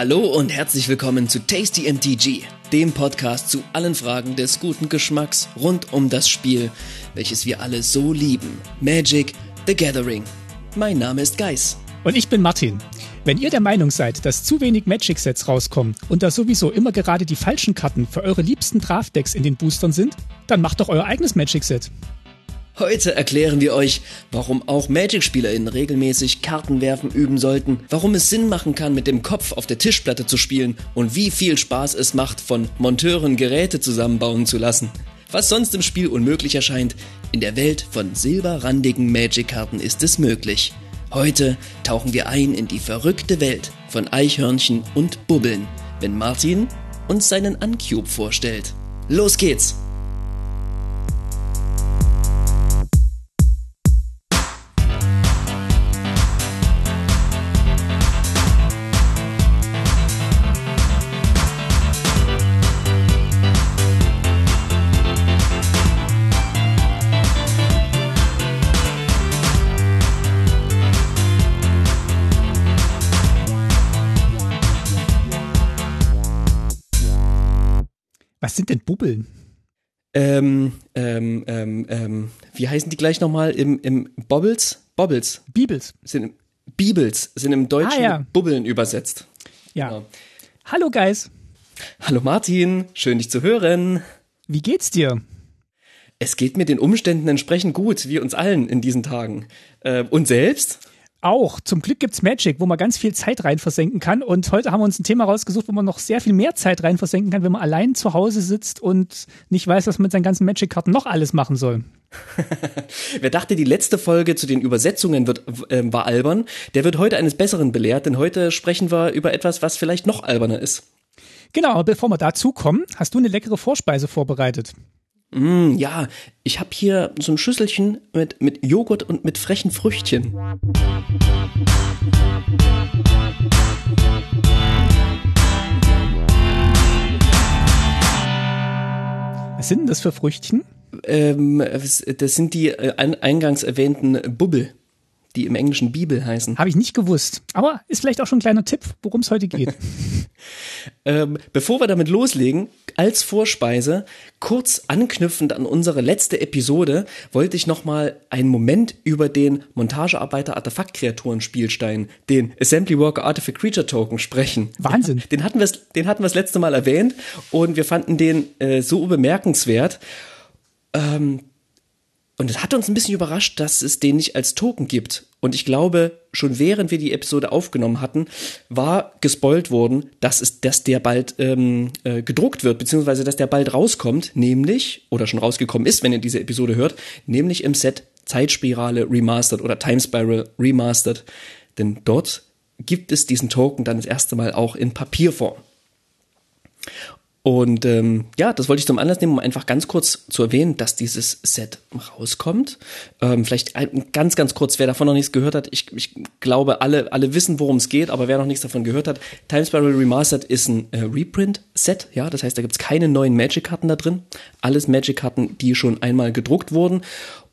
Hallo und herzlich willkommen zu Tasty MTG, dem Podcast zu allen Fragen des guten Geschmacks rund um das Spiel, welches wir alle so lieben. Magic the Gathering. Mein Name ist Geis. Und ich bin Martin. Wenn ihr der Meinung seid, dass zu wenig Magic-Sets rauskommen und da sowieso immer gerade die falschen Karten für eure liebsten Draft-Decks in den Boostern sind, dann macht doch euer eigenes Magic-Set. Heute erklären wir euch, warum auch Magic-SpielerInnen regelmäßig Karten werfen üben sollten, warum es Sinn machen kann, mit dem Kopf auf der Tischplatte zu spielen und wie viel Spaß es macht, von Monteuren Geräte zusammenbauen zu lassen. Was sonst im Spiel unmöglich erscheint, in der Welt von silberrandigen Magic-Karten ist es möglich. Heute tauchen wir ein in die verrückte Welt von Eichhörnchen und Bubbeln, wenn Martin uns seinen Uncube vorstellt. Los geht's! Was sind denn Bubbeln? Ähm, ähm, ähm, ähm, wie heißen die gleich nochmal im, im Bobbles? Bobbles. Bibels. Sind, Bibels sind im Deutschen Ah, ja. Bubbeln übersetzt. Ja. Genau. Hallo Guys, Hallo Martin, schön dich zu hören. wie geht's dir? Es geht mir den Umständen entsprechend gut, wie uns allen in diesen Tagen. Äh, und selbst? Auch. Zum Glück gibt's Magic, wo man ganz viel Zeit rein versenken kann. Und heute haben wir uns ein Thema rausgesucht, wo man noch sehr viel mehr Zeit rein versenken kann, wenn man allein zu Hause sitzt und nicht weiß, was man mit seinen ganzen Magic-Karten noch alles machen soll. Wer dachte, die letzte Folge zu den Übersetzungen wird, äh, war albern, der wird heute eines Besseren belehrt, denn heute sprechen wir über etwas, was vielleicht noch alberner ist. Genau, aber bevor wir dazu kommen, hast du eine leckere Vorspeise vorbereitet. Mm, ja, ich habe hier so ein Schüsselchen mit, mit Joghurt und mit frechen Früchtchen. Was sind denn das für Früchtchen? Ähm, das sind die äh, ein- eingangs erwähnten Bubbel, die im Englischen Bibel heißen. Habe ich nicht gewusst. Aber ist vielleicht auch schon ein kleiner Tipp, worum es heute geht. Ähm, bevor wir damit loslegen, als Vorspeise, kurz anknüpfend an unsere letzte Episode, wollte ich nochmal einen Moment über den Montagearbeiter Artefaktkreaturen Spielstein, den Assembly Worker Artifact Creature Token sprechen. Wahnsinn. Den hatten wir, den hatten wir das letzte Mal erwähnt und wir fanden den äh, so bemerkenswert. Ähm, und es hat uns ein bisschen überrascht, dass es den nicht als Token gibt. Und ich glaube, schon während wir die Episode aufgenommen hatten, war gespoilt worden, dass, es, dass der bald ähm, äh, gedruckt wird, beziehungsweise dass der bald rauskommt, nämlich, oder schon rausgekommen ist, wenn ihr diese Episode hört, nämlich im Set Zeitspirale Remastered oder Time Spiral Remastered. Denn dort gibt es diesen Token dann das erste Mal auch in Papierform. Und ähm, ja, das wollte ich zum Anlass nehmen, um einfach ganz kurz zu erwähnen, dass dieses Set rauskommt. Ähm, vielleicht ganz, ganz kurz, wer davon noch nichts gehört hat, ich, ich glaube, alle, alle wissen, worum es geht, aber wer noch nichts davon gehört hat, Time Spiral Remastered ist ein äh, Reprint-Set, ja, das heißt, da gibt's keine neuen Magic-Karten da drin. Alles Magic-Karten, die schon einmal gedruckt wurden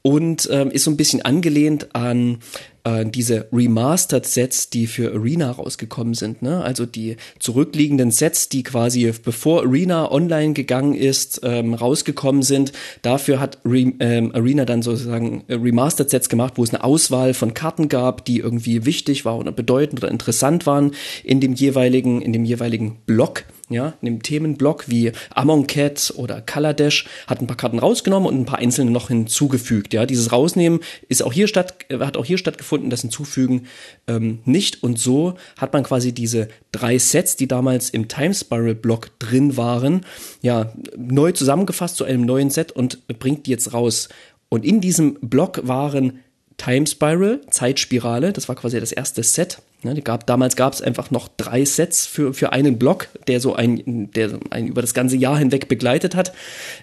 und ähm, ist so ein bisschen angelehnt an äh, diese Remastered-Sets, die für Arena rausgekommen sind. Ne? Also die zurückliegenden Sets, die quasi bevor Arena online gegangen ist, ähm, rausgekommen sind. Dafür hat Re ähm, Arena dann sozusagen äh, Remastered-Sets gemacht, wo es eine Auswahl von Karten gab, die irgendwie wichtig war oder bedeutend oder interessant waren in dem jeweiligen, in dem jeweiligen Block ja, in dem Themenblock wie Amon Cat oder Kaladesh hat ein paar Karten rausgenommen und ein paar einzelne noch hinzugefügt. Ja, dieses Rausnehmen ist auch hier statt, hat auch hier stattgefunden, das Hinzufügen ähm, nicht. Und so hat man quasi diese drei Sets, die damals im Time Spiral Block drin waren, ja, neu zusammengefasst zu einem neuen Set und bringt die jetzt raus. Und in diesem Block waren Time Spiral, Zeitspirale, das war quasi das erste Set. Ne, die gab, damals gab es einfach noch drei Sets für, für einen Block, der so ein, der einen über das ganze Jahr hinweg begleitet hat.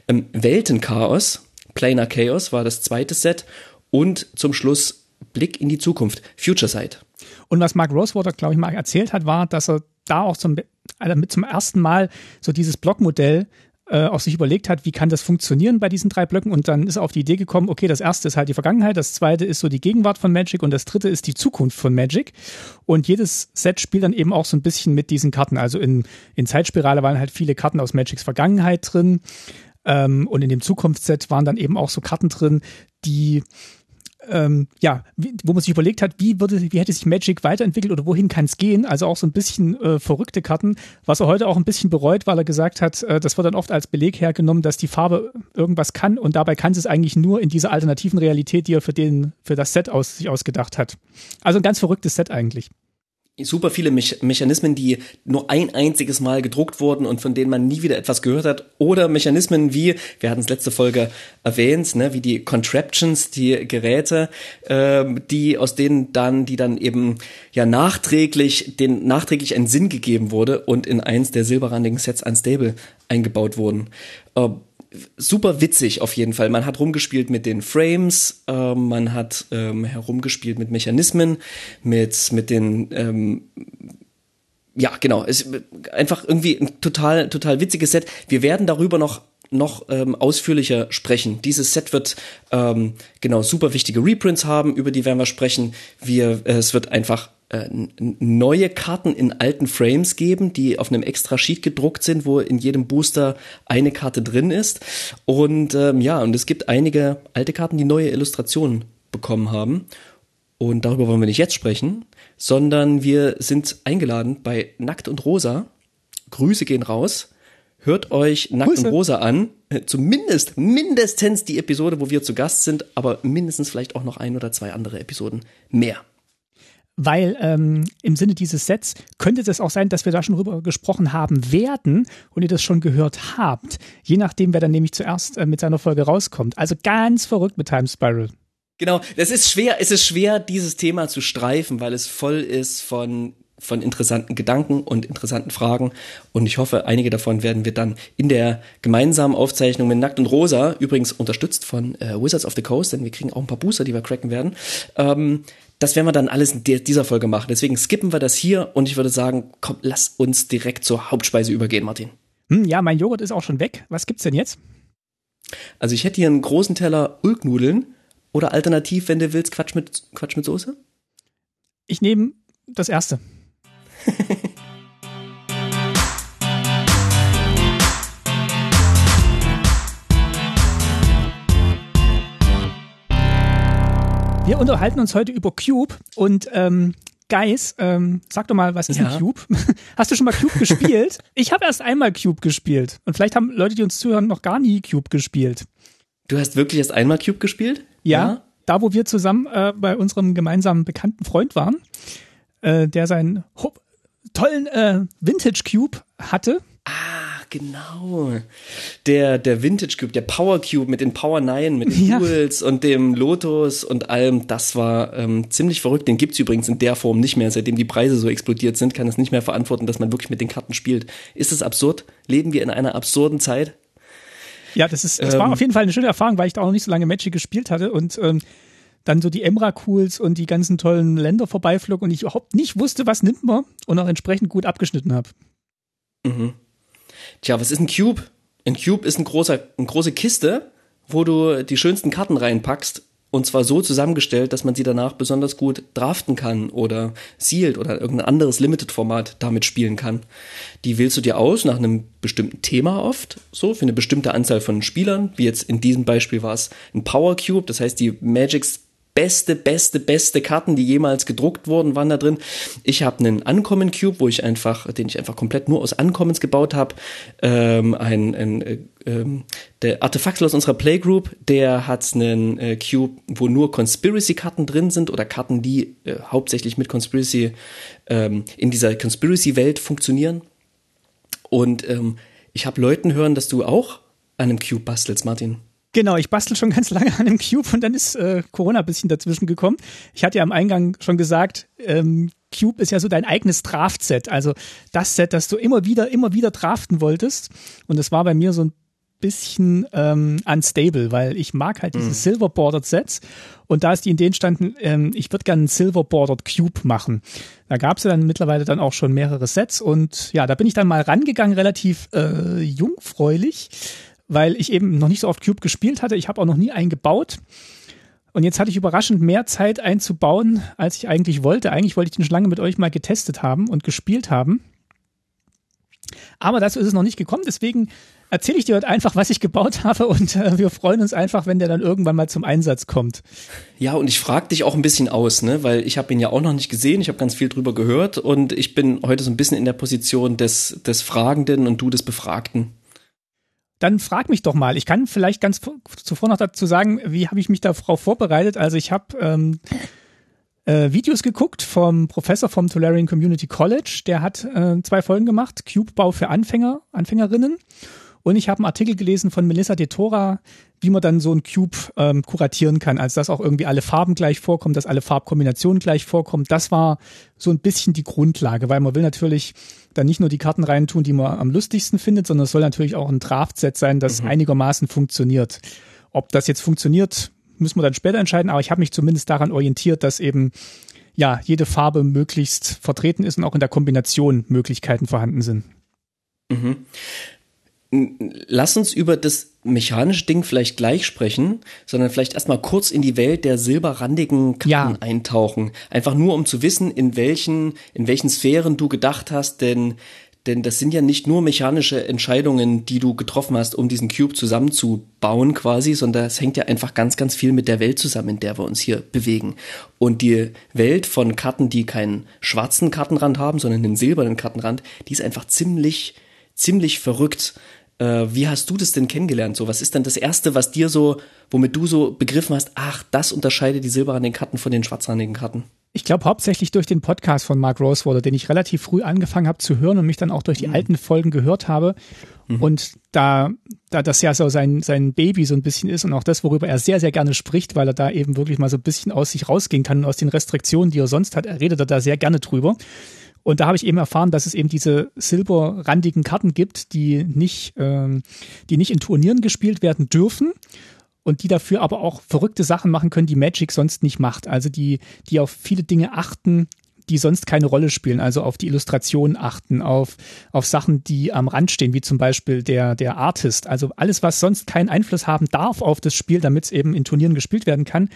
Ähm, Weltenchaos, Planar Chaos war das zweite Set und zum Schluss Blick in die Zukunft, Future Sight. Und was Mark Rosewater, glaube ich, mal erzählt hat, war, dass er da auch zum, also mit zum ersten Mal so dieses Blockmodell äh, auch sich überlegt hat, wie kann das funktionieren bei diesen drei Blöcken? Und dann ist er auf die Idee gekommen, okay, das erste ist halt die Vergangenheit, das zweite ist so die Gegenwart von Magic und das dritte ist die Zukunft von Magic. Und jedes Set spielt dann eben auch so ein bisschen mit diesen Karten, also in, in Zeitspirale waren halt viele Karten aus Magics Vergangenheit drin ähm, und in dem Zukunftsset waren dann eben auch so Karten drin, die ähm, ja, wie, wo man sich überlegt hat, wie würde, wie hätte sich Magic weiterentwickelt oder wohin kann es gehen? Also auch so ein bisschen äh, verrückte Karten, was er heute auch ein bisschen bereut, weil er gesagt hat, äh, das wird dann oft als Beleg hergenommen, dass die Farbe irgendwas kann und dabei kann sie es eigentlich nur in dieser alternativen Realität, die er für den, für das Set aus, sich ausgedacht hat. Also ein ganz verrücktes Set eigentlich super viele Me Mechanismen, die nur ein einziges Mal gedruckt wurden und von denen man nie wieder etwas gehört hat. Oder Mechanismen wie, wir hatten es letzte Folge erwähnt, ne, wie die Contraptions, die Geräte, äh, die aus denen dann, die dann eben ja nachträglich, den nachträglich einen Sinn gegeben wurde und in eins der silberrandigen Sets Unstable eingebaut wurden. Äh, super witzig auf jeden Fall. Man hat rumgespielt mit den Frames, äh, man hat ähm, herumgespielt mit Mechanismen, mit, mit den ähm, ja, genau. Es einfach irgendwie ein total, total witziges Set. Wir werden darüber noch noch ähm, ausführlicher sprechen. Dieses Set wird ähm, genau super wichtige Reprints haben, über die werden wir sprechen. Wir, äh, es wird einfach äh, neue Karten in alten Frames geben, die auf einem extra Sheet gedruckt sind, wo in jedem Booster eine Karte drin ist. Und ähm, ja, und es gibt einige alte Karten, die neue Illustrationen bekommen haben. Und darüber wollen wir nicht jetzt sprechen, sondern wir sind eingeladen bei Nackt und Rosa. Grüße gehen raus. Hört euch Nackt Grüße. und Rosa an. Äh, zumindest, mindestens die Episode, wo wir zu Gast sind, aber mindestens vielleicht auch noch ein oder zwei andere Episoden mehr weil ähm, im Sinne dieses Sets könnte es auch sein, dass wir da schon drüber gesprochen haben werden und ihr das schon gehört habt, je nachdem, wer dann nämlich zuerst äh, mit seiner Folge rauskommt. Also ganz verrückt mit Time Spiral. Genau, das ist schwer, es ist schwer, dieses Thema zu streifen, weil es voll ist von von interessanten Gedanken und interessanten Fragen. Und ich hoffe, einige davon werden wir dann in der gemeinsamen Aufzeichnung mit Nackt und Rosa, übrigens unterstützt von äh, Wizards of the Coast, denn wir kriegen auch ein paar Booster, die wir cracken werden, ähm, das werden wir dann alles in dieser Folge machen. Deswegen skippen wir das hier und ich würde sagen, komm, lass uns direkt zur Hauptspeise übergehen, Martin. Hm, ja, mein Joghurt ist auch schon weg. Was gibt's denn jetzt? Also ich hätte hier einen großen Teller Ulknudeln oder alternativ, wenn du willst, Quatsch mit, Quatsch mit Soße. Ich nehme das erste. Wir unterhalten uns heute über Cube und ähm, Guys, ähm, sag doch mal, was ist ja. ein Cube? Hast du schon mal Cube gespielt? Ich habe erst einmal Cube gespielt und vielleicht haben Leute, die uns zuhören, noch gar nie Cube gespielt. Du hast wirklich erst einmal Cube gespielt? Ja, ja. da wo wir zusammen äh, bei unserem gemeinsamen bekannten Freund waren, äh, der seinen tollen äh, Vintage Cube hatte. Ah, genau. Der, der Vintage Cube, der Power Cube mit den Power 9, mit den ja. Duels und dem Lotus und allem, das war ähm, ziemlich verrückt. Den gibt's übrigens in der Form nicht mehr. Seitdem die Preise so explodiert sind, kann es nicht mehr verantworten, dass man wirklich mit den Karten spielt. Ist das absurd? Leben wir in einer absurden Zeit? Ja, das ist, das ähm, war auf jeden Fall eine schöne Erfahrung, weil ich da auch noch nicht so lange Magic gespielt hatte und ähm, dann so die Emra-Cools und die ganzen tollen Länder vorbeiflog und ich überhaupt nicht wusste, was nimmt man und auch entsprechend gut abgeschnitten habe. Mhm. Tja, was ist ein Cube? Ein Cube ist ein großer, eine große Kiste, wo du die schönsten Karten reinpackst und zwar so zusammengestellt, dass man sie danach besonders gut draften kann oder sealed oder irgendein anderes Limited-Format damit spielen kann. Die wählst du dir aus nach einem bestimmten Thema oft, so für eine bestimmte Anzahl von Spielern. Wie jetzt in diesem Beispiel war es ein Power Cube, das heißt die Magics beste, beste, beste Karten, die jemals gedruckt wurden, waren da drin. Ich habe einen Uncommon Cube, wo ich einfach, den ich einfach komplett nur aus Uncommons gebaut habe. Ähm, ein, ein äh, ähm, der Artefaktler aus unserer Playgroup, der hat einen äh, Cube, wo nur Conspiracy-Karten drin sind oder Karten, die äh, hauptsächlich mit Conspiracy ähm, in dieser Conspiracy-Welt funktionieren. Und ähm, ich habe Leuten hören, dass du auch an einem Cube bastelst, Martin. Genau, ich bastel schon ganz lange an einem Cube und dann ist äh, Corona ein bisschen dazwischen gekommen. Ich hatte ja am Eingang schon gesagt, ähm, Cube ist ja so dein eigenes Draft-Set, also das Set, das du immer wieder, immer wieder draften wolltest. Und das war bei mir so ein bisschen ähm, unstable, weil ich mag halt diese mhm. Silver Bordered Sets und da ist die Idee entstanden, ähm, ich würde gerne einen Silver Bordered Cube machen. Da gab es ja dann mittlerweile dann auch schon mehrere Sets und ja, da bin ich dann mal rangegangen, relativ äh, jungfräulich, weil ich eben noch nicht so oft Cube gespielt hatte. Ich habe auch noch nie einen gebaut. Und jetzt hatte ich überraschend mehr Zeit einzubauen, als ich eigentlich wollte. Eigentlich wollte ich den schon lange mit euch mal getestet haben und gespielt haben. Aber dazu ist es noch nicht gekommen, deswegen erzähle ich dir heute einfach, was ich gebaut habe und äh, wir freuen uns einfach, wenn der dann irgendwann mal zum Einsatz kommt. Ja, und ich frage dich auch ein bisschen aus, ne, weil ich habe ihn ja auch noch nicht gesehen, ich habe ganz viel drüber gehört und ich bin heute so ein bisschen in der Position des, des Fragenden und du des Befragten. Dann frag mich doch mal. Ich kann vielleicht ganz zuvor noch dazu sagen, wie habe ich mich darauf vorbereitet. Also ich habe ähm, äh, Videos geguckt vom Professor vom Tolarian Community College. Der hat äh, zwei Folgen gemacht, Cube-Bau für Anfänger, Anfängerinnen. Und ich habe einen Artikel gelesen von Melissa de Tora, wie man dann so einen Cube ähm, kuratieren kann. Also dass auch irgendwie alle Farben gleich vorkommen, dass alle Farbkombinationen gleich vorkommen. Das war so ein bisschen die Grundlage, weil man will natürlich dann nicht nur die Karten reintun, die man am lustigsten findet, sondern es soll natürlich auch ein Draftset sein, das mhm. einigermaßen funktioniert. Ob das jetzt funktioniert, müssen wir dann später entscheiden, aber ich habe mich zumindest daran orientiert, dass eben ja jede Farbe möglichst vertreten ist und auch in der Kombination Möglichkeiten vorhanden sind. Mhm. Lass uns über das mechanische Ding vielleicht gleich sprechen, sondern vielleicht erstmal kurz in die Welt der silberrandigen Karten ja. eintauchen. Einfach nur, um zu wissen, in welchen, in welchen Sphären du gedacht hast, denn denn das sind ja nicht nur mechanische Entscheidungen, die du getroffen hast, um diesen Cube zusammenzubauen quasi, sondern es hängt ja einfach ganz, ganz viel mit der Welt zusammen, in der wir uns hier bewegen. Und die Welt von Karten, die keinen schwarzen Kartenrand haben, sondern einen silbernen Kartenrand, die ist einfach ziemlich, ziemlich verrückt. Äh, wie hast du das denn kennengelernt? So, was ist denn das erste, was dir so, womit du so begriffen hast, ach, das unterscheidet die silberrandigen Karten von den schwarzrandigen Karten? Ich glaube hauptsächlich durch den Podcast von Mark Rosewater, den ich relativ früh angefangen habe zu hören und mich dann auch durch die mhm. alten Folgen gehört habe. Mhm. Und da, da das ja so sein, sein Baby so ein bisschen ist und auch das, worüber er sehr, sehr gerne spricht, weil er da eben wirklich mal so ein bisschen aus sich rausgehen kann und aus den Restriktionen, die er sonst hat, er redet er da sehr gerne drüber. Und da habe ich eben erfahren, dass es eben diese silberrandigen Karten gibt, die nicht, ähm, die nicht in Turnieren gespielt werden dürfen und die dafür aber auch verrückte Sachen machen können, die Magic sonst nicht macht. Also die, die auf viele Dinge achten, die sonst keine Rolle spielen, also auf die Illustrationen achten, auf, auf Sachen, die am Rand stehen, wie zum Beispiel der, der Artist. Also alles, was sonst keinen Einfluss haben darf auf das Spiel, damit es eben in Turnieren gespielt werden kann,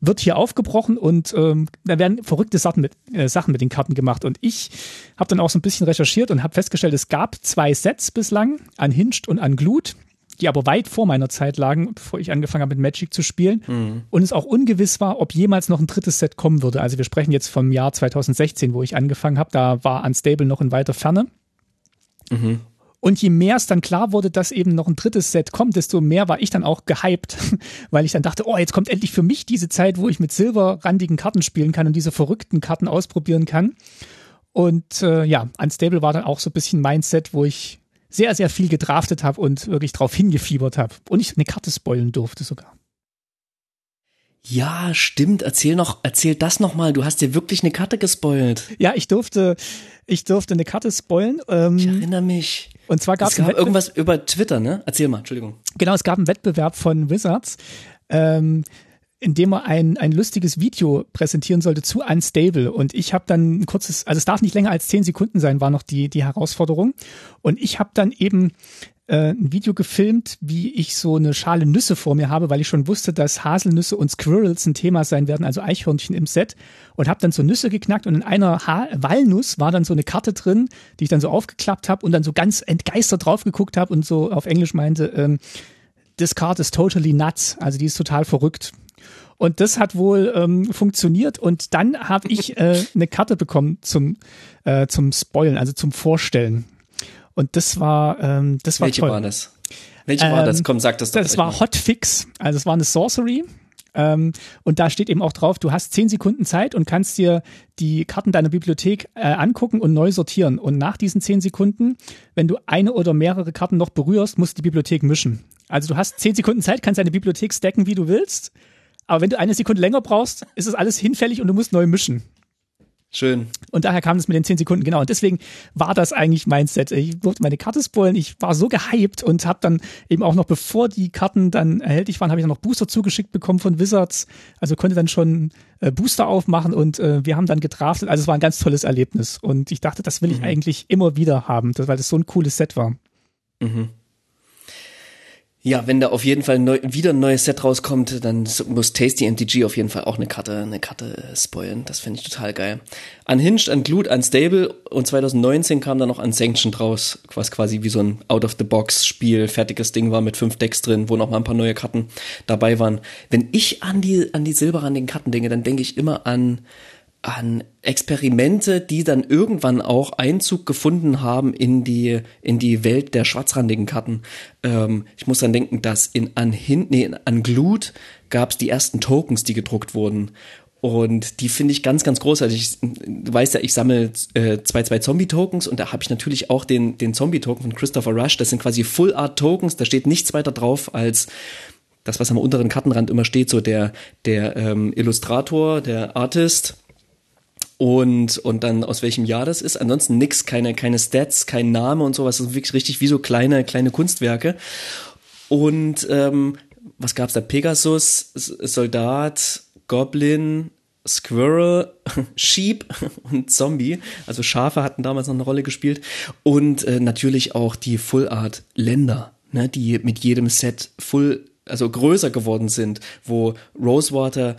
wird hier aufgebrochen und ähm, da werden verrückte Sachen mit, äh, Sachen mit den Karten gemacht. Und ich habe dann auch so ein bisschen recherchiert und habe festgestellt, es gab zwei Sets bislang, an Hinged und an Glut die aber weit vor meiner Zeit lagen, bevor ich angefangen habe mit Magic zu spielen. Mhm. Und es auch ungewiss war, ob jemals noch ein drittes Set kommen würde. Also wir sprechen jetzt vom Jahr 2016, wo ich angefangen habe. Da war Unstable noch in weiter Ferne. Mhm. Und je mehr es dann klar wurde, dass eben noch ein drittes Set kommt, desto mehr war ich dann auch gehypt, weil ich dann dachte, oh, jetzt kommt endlich für mich diese Zeit, wo ich mit silberrandigen Karten spielen kann und diese verrückten Karten ausprobieren kann. Und äh, ja, Unstable war dann auch so ein bisschen mein Set, wo ich sehr, sehr viel gedraftet habe und wirklich drauf hingefiebert habe. Und ich eine Karte spoilen durfte sogar. Ja, stimmt. Erzähl noch, erzähl das noch mal. Du hast dir wirklich eine Karte gespoilt. Ja, ich durfte, ich durfte eine Karte spoilen. Ähm, ich erinnere mich. Und zwar gab es gab irgendwas über Twitter, ne? Erzähl mal, Entschuldigung. Genau, es gab einen Wettbewerb von Wizards. Ähm, in dem er ein, ein lustiges Video präsentieren sollte zu Unstable. Und ich habe dann ein kurzes, also es darf nicht länger als zehn Sekunden sein, war noch die, die Herausforderung. Und ich habe dann eben äh, ein Video gefilmt, wie ich so eine Schale Nüsse vor mir habe, weil ich schon wusste, dass Haselnüsse und Squirrels ein Thema sein werden, also Eichhörnchen im Set. Und habe dann so Nüsse geknackt und in einer ha Walnuss war dann so eine Karte drin, die ich dann so aufgeklappt habe und dann so ganz entgeistert drauf geguckt habe und so auf Englisch meinte, ähm, this card is totally nuts. Also die ist total verrückt. Und das hat wohl ähm, funktioniert. Und dann habe ich äh, eine Karte bekommen zum, äh, zum Spoilen, also zum Vorstellen. Und das war, ähm, das war Welche toll. war das? Welche ähm, war das? Komm, sag das doch. Das war Hotfix. Also es war eine Sorcery. Ähm, und da steht eben auch drauf, du hast zehn Sekunden Zeit und kannst dir die Karten deiner Bibliothek äh, angucken und neu sortieren. Und nach diesen zehn Sekunden, wenn du eine oder mehrere Karten noch berührst, musst du die Bibliothek mischen. Also du hast zehn Sekunden Zeit, kannst deine Bibliothek stacken, wie du willst. Aber wenn du eine Sekunde länger brauchst, ist das alles hinfällig und du musst neu mischen. Schön. Und daher kam es mit den 10 Sekunden, genau. Und deswegen war das eigentlich mein Set. Ich durfte meine Karte spoilen, ich war so gehypt und habe dann eben auch noch, bevor die Karten dann erhältlich waren, habe ich dann noch Booster zugeschickt bekommen von Wizards. Also konnte dann schon äh, Booster aufmachen und äh, wir haben dann gedraftet. Also es war ein ganz tolles Erlebnis. Und ich dachte, das will ich mhm. eigentlich immer wieder haben, weil das so ein cooles Set war. Mhm. Ja, wenn da auf jeden Fall neu, wieder ein neues Set rauskommt, dann muss Tasty MTG auf jeden Fall auch eine Karte, eine Karte spoilen. Das finde ich total geil. Unhinged, Unglued, Unstable und 2019 kam dann noch Unsanctioned raus, was quasi wie so ein Out-of-the-Box-Spiel, fertiges Ding war mit fünf Decks drin, wo noch mal ein paar neue Karten dabei waren. Wenn ich an die, an die silberrandigen Karten denke, dann denke ich immer an an Experimente, die dann irgendwann auch Einzug gefunden haben in die in die Welt der schwarzrandigen Karten. Ähm, ich muss dann denken, dass in an nee, an Glut gab es die ersten Tokens, die gedruckt wurden. Und die finde ich ganz, ganz großartig. Du weißt ja, ich sammle äh, zwei, zwei Zombie-Tokens und da habe ich natürlich auch den, den Zombie-Token von Christopher Rush. Das sind quasi Full-Art-Tokens, da steht nichts weiter drauf als das, was am unteren Kartenrand immer steht, so der, der ähm, Illustrator, der Artist und, und dann aus welchem Jahr das ist. Ansonsten nix, keine, keine Stats, kein Name und sowas. Das ist wirklich richtig wie so kleine, kleine Kunstwerke. Und ähm, was gab's da? Pegasus, Soldat, Goblin, Squirrel, Sheep und Zombie. Also Schafe hatten damals noch eine Rolle gespielt. Und äh, natürlich auch die Full Art Länder, ne, die mit jedem Set full, also größer geworden sind, wo Rosewater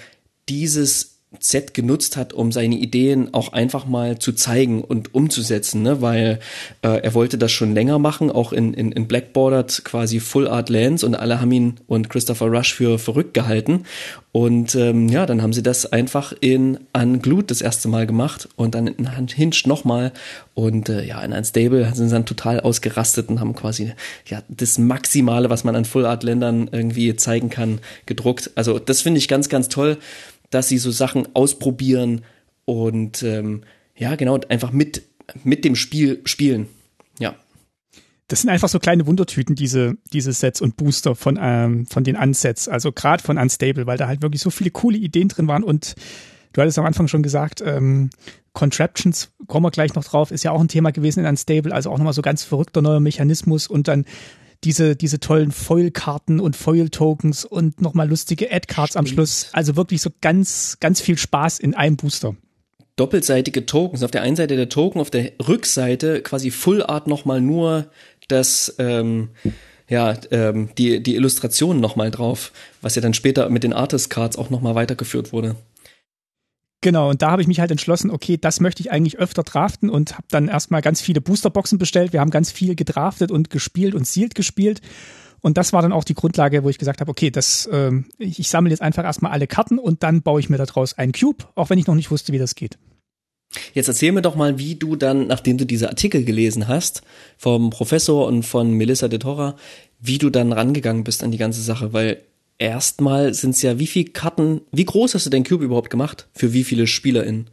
dieses Z genutzt hat, um seine Ideen auch einfach mal zu zeigen und umzusetzen, ne? weil äh, er wollte das schon länger machen, auch in, in, in Blackboarded quasi Full Art Lands und alle haben ihn und Christopher Rush für verrückt gehalten und ähm, ja, dann haben sie das einfach in Unglued das erste Mal gemacht und dann in Hinge nochmal und äh, ja, in Unstable sind sie dann total ausgerastet und haben quasi ja das Maximale, was man an Full Art Ländern irgendwie zeigen kann, gedruckt. Also das finde ich ganz, ganz toll dass sie so Sachen ausprobieren und ähm, ja, genau, einfach mit, mit dem Spiel spielen. Ja. Das sind einfach so kleine Wundertüten, diese, diese Sets und Booster von, ähm, von den Unsets, also gerade von Unstable, weil da halt wirklich so viele coole Ideen drin waren und du hattest am Anfang schon gesagt, ähm, Contraptions, kommen wir gleich noch drauf, ist ja auch ein Thema gewesen in Unstable, also auch nochmal so ganz verrückter neuer Mechanismus und dann diese, diese tollen Foil-Karten und Foil-Tokens und nochmal lustige Ad-Cards am Schluss. Also wirklich so ganz, ganz viel Spaß in einem Booster. Doppelseitige Tokens. Auf der einen Seite der Token, auf der Rückseite quasi Full Art nochmal nur das, ähm, ja, ähm, die, die Illustrationen nochmal drauf, was ja dann später mit den Artist Cards auch nochmal weitergeführt wurde. Genau, und da habe ich mich halt entschlossen, okay, das möchte ich eigentlich öfter draften und habe dann erstmal ganz viele Boosterboxen bestellt. Wir haben ganz viel gedraftet und gespielt und sealed gespielt. Und das war dann auch die Grundlage, wo ich gesagt habe, okay, das, äh, ich, ich sammle jetzt einfach erstmal alle Karten und dann baue ich mir daraus einen Cube, auch wenn ich noch nicht wusste, wie das geht. Jetzt erzähl mir doch mal, wie du dann, nachdem du diese Artikel gelesen hast, vom Professor und von Melissa de Torra, wie du dann rangegangen bist an die ganze Sache, weil erstmal sind es ja, wie viele Karten, wie groß hast du dein Cube überhaupt gemacht? Für wie viele SpielerInnen?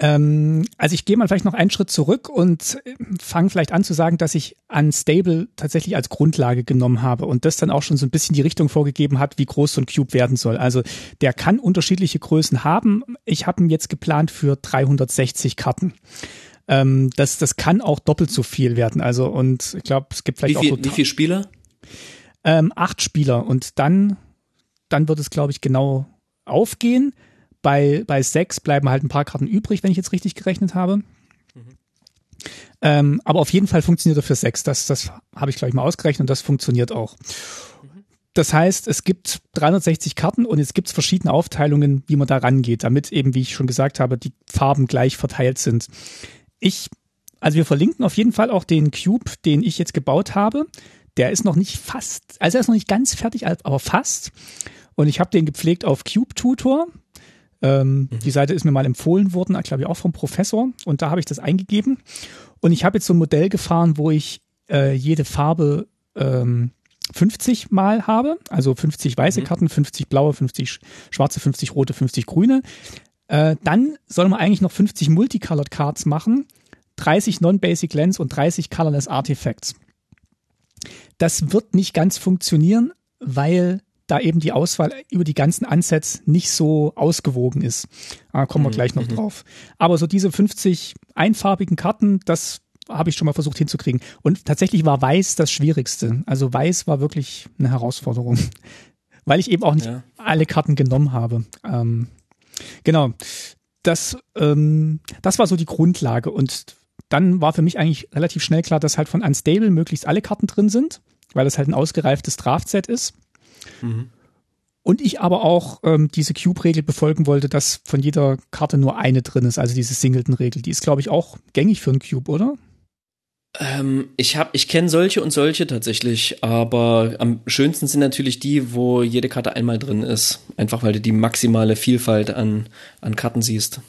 Ähm, also ich gehe mal vielleicht noch einen Schritt zurück und äh, fange vielleicht an zu sagen, dass ich Unstable tatsächlich als Grundlage genommen habe und das dann auch schon so ein bisschen die Richtung vorgegeben hat, wie groß so ein Cube werden soll. Also der kann unterschiedliche Größen haben. Ich habe ihn jetzt geplant für 360 Karten. Ähm, das, das kann auch doppelt so viel werden. Also und ich glaube, es gibt vielleicht wie viel, auch so wie viele Spieler? Ähm, acht Spieler und dann dann wird es, glaube ich, genau aufgehen. Bei, bei sechs bleiben halt ein paar Karten übrig, wenn ich jetzt richtig gerechnet habe. Mhm. Ähm, aber auf jeden Fall funktioniert er für sechs. Das, das habe ich, glaube ich, mal ausgerechnet und das funktioniert auch. Das heißt, es gibt 360 Karten und jetzt gibt es verschiedene Aufteilungen, wie man da rangeht, damit eben, wie ich schon gesagt habe, die Farben gleich verteilt sind. Ich, also wir verlinken auf jeden Fall auch den Cube, den ich jetzt gebaut habe. Der ist noch nicht fast, also er ist noch nicht ganz fertig, aber fast. Und ich habe den gepflegt auf Cube Tutor. Ähm, mhm. Die Seite ist mir mal empfohlen worden, glaube ich auch vom Professor. Und da habe ich das eingegeben. Und ich habe jetzt so ein Modell gefahren, wo ich äh, jede Farbe ähm, 50 mal habe. Also 50 weiße mhm. Karten, 50 blaue, 50 schwarze, 50 rote, 50 grüne. Äh, dann soll man eigentlich noch 50 Multicolored Cards machen, 30 Non-Basic Lens und 30 Colorless Artifacts. Das wird nicht ganz funktionieren, weil da eben die Auswahl über die ganzen Unsets nicht so ausgewogen ist. Da kommen wir Mhm, gleich noch drauf. Aber so diese 50 einfarbigen Karten, das habe ich schon mal versucht hinzukriegen. Und tatsächlich war Weiß das Schwierigste. Also Weiß war wirklich eine Herausforderung, weil ich eben auch nicht Ja. alle Karten genommen habe. Ähm, genau. Das, ähm, das war so die Grundlage. Und dann war für mich eigentlich relativ schnell klar, dass halt von Unstable möglichst alle Karten drin sind, weil das halt ein ausgereiftes Draftset ist. Und ich aber auch ähm, diese Cube-Regel befolgen wollte, dass von jeder Karte nur eine drin ist, also diese Singleton-Regel. Die ist, glaube ich, auch gängig für einen Cube, oder? Ähm, ich hab, ich kenne solche und solche tatsächlich, aber am schönsten sind natürlich die, wo jede Karte einmal drin ist. Einfach weil du die maximale Vielfalt an, an Karten siehst.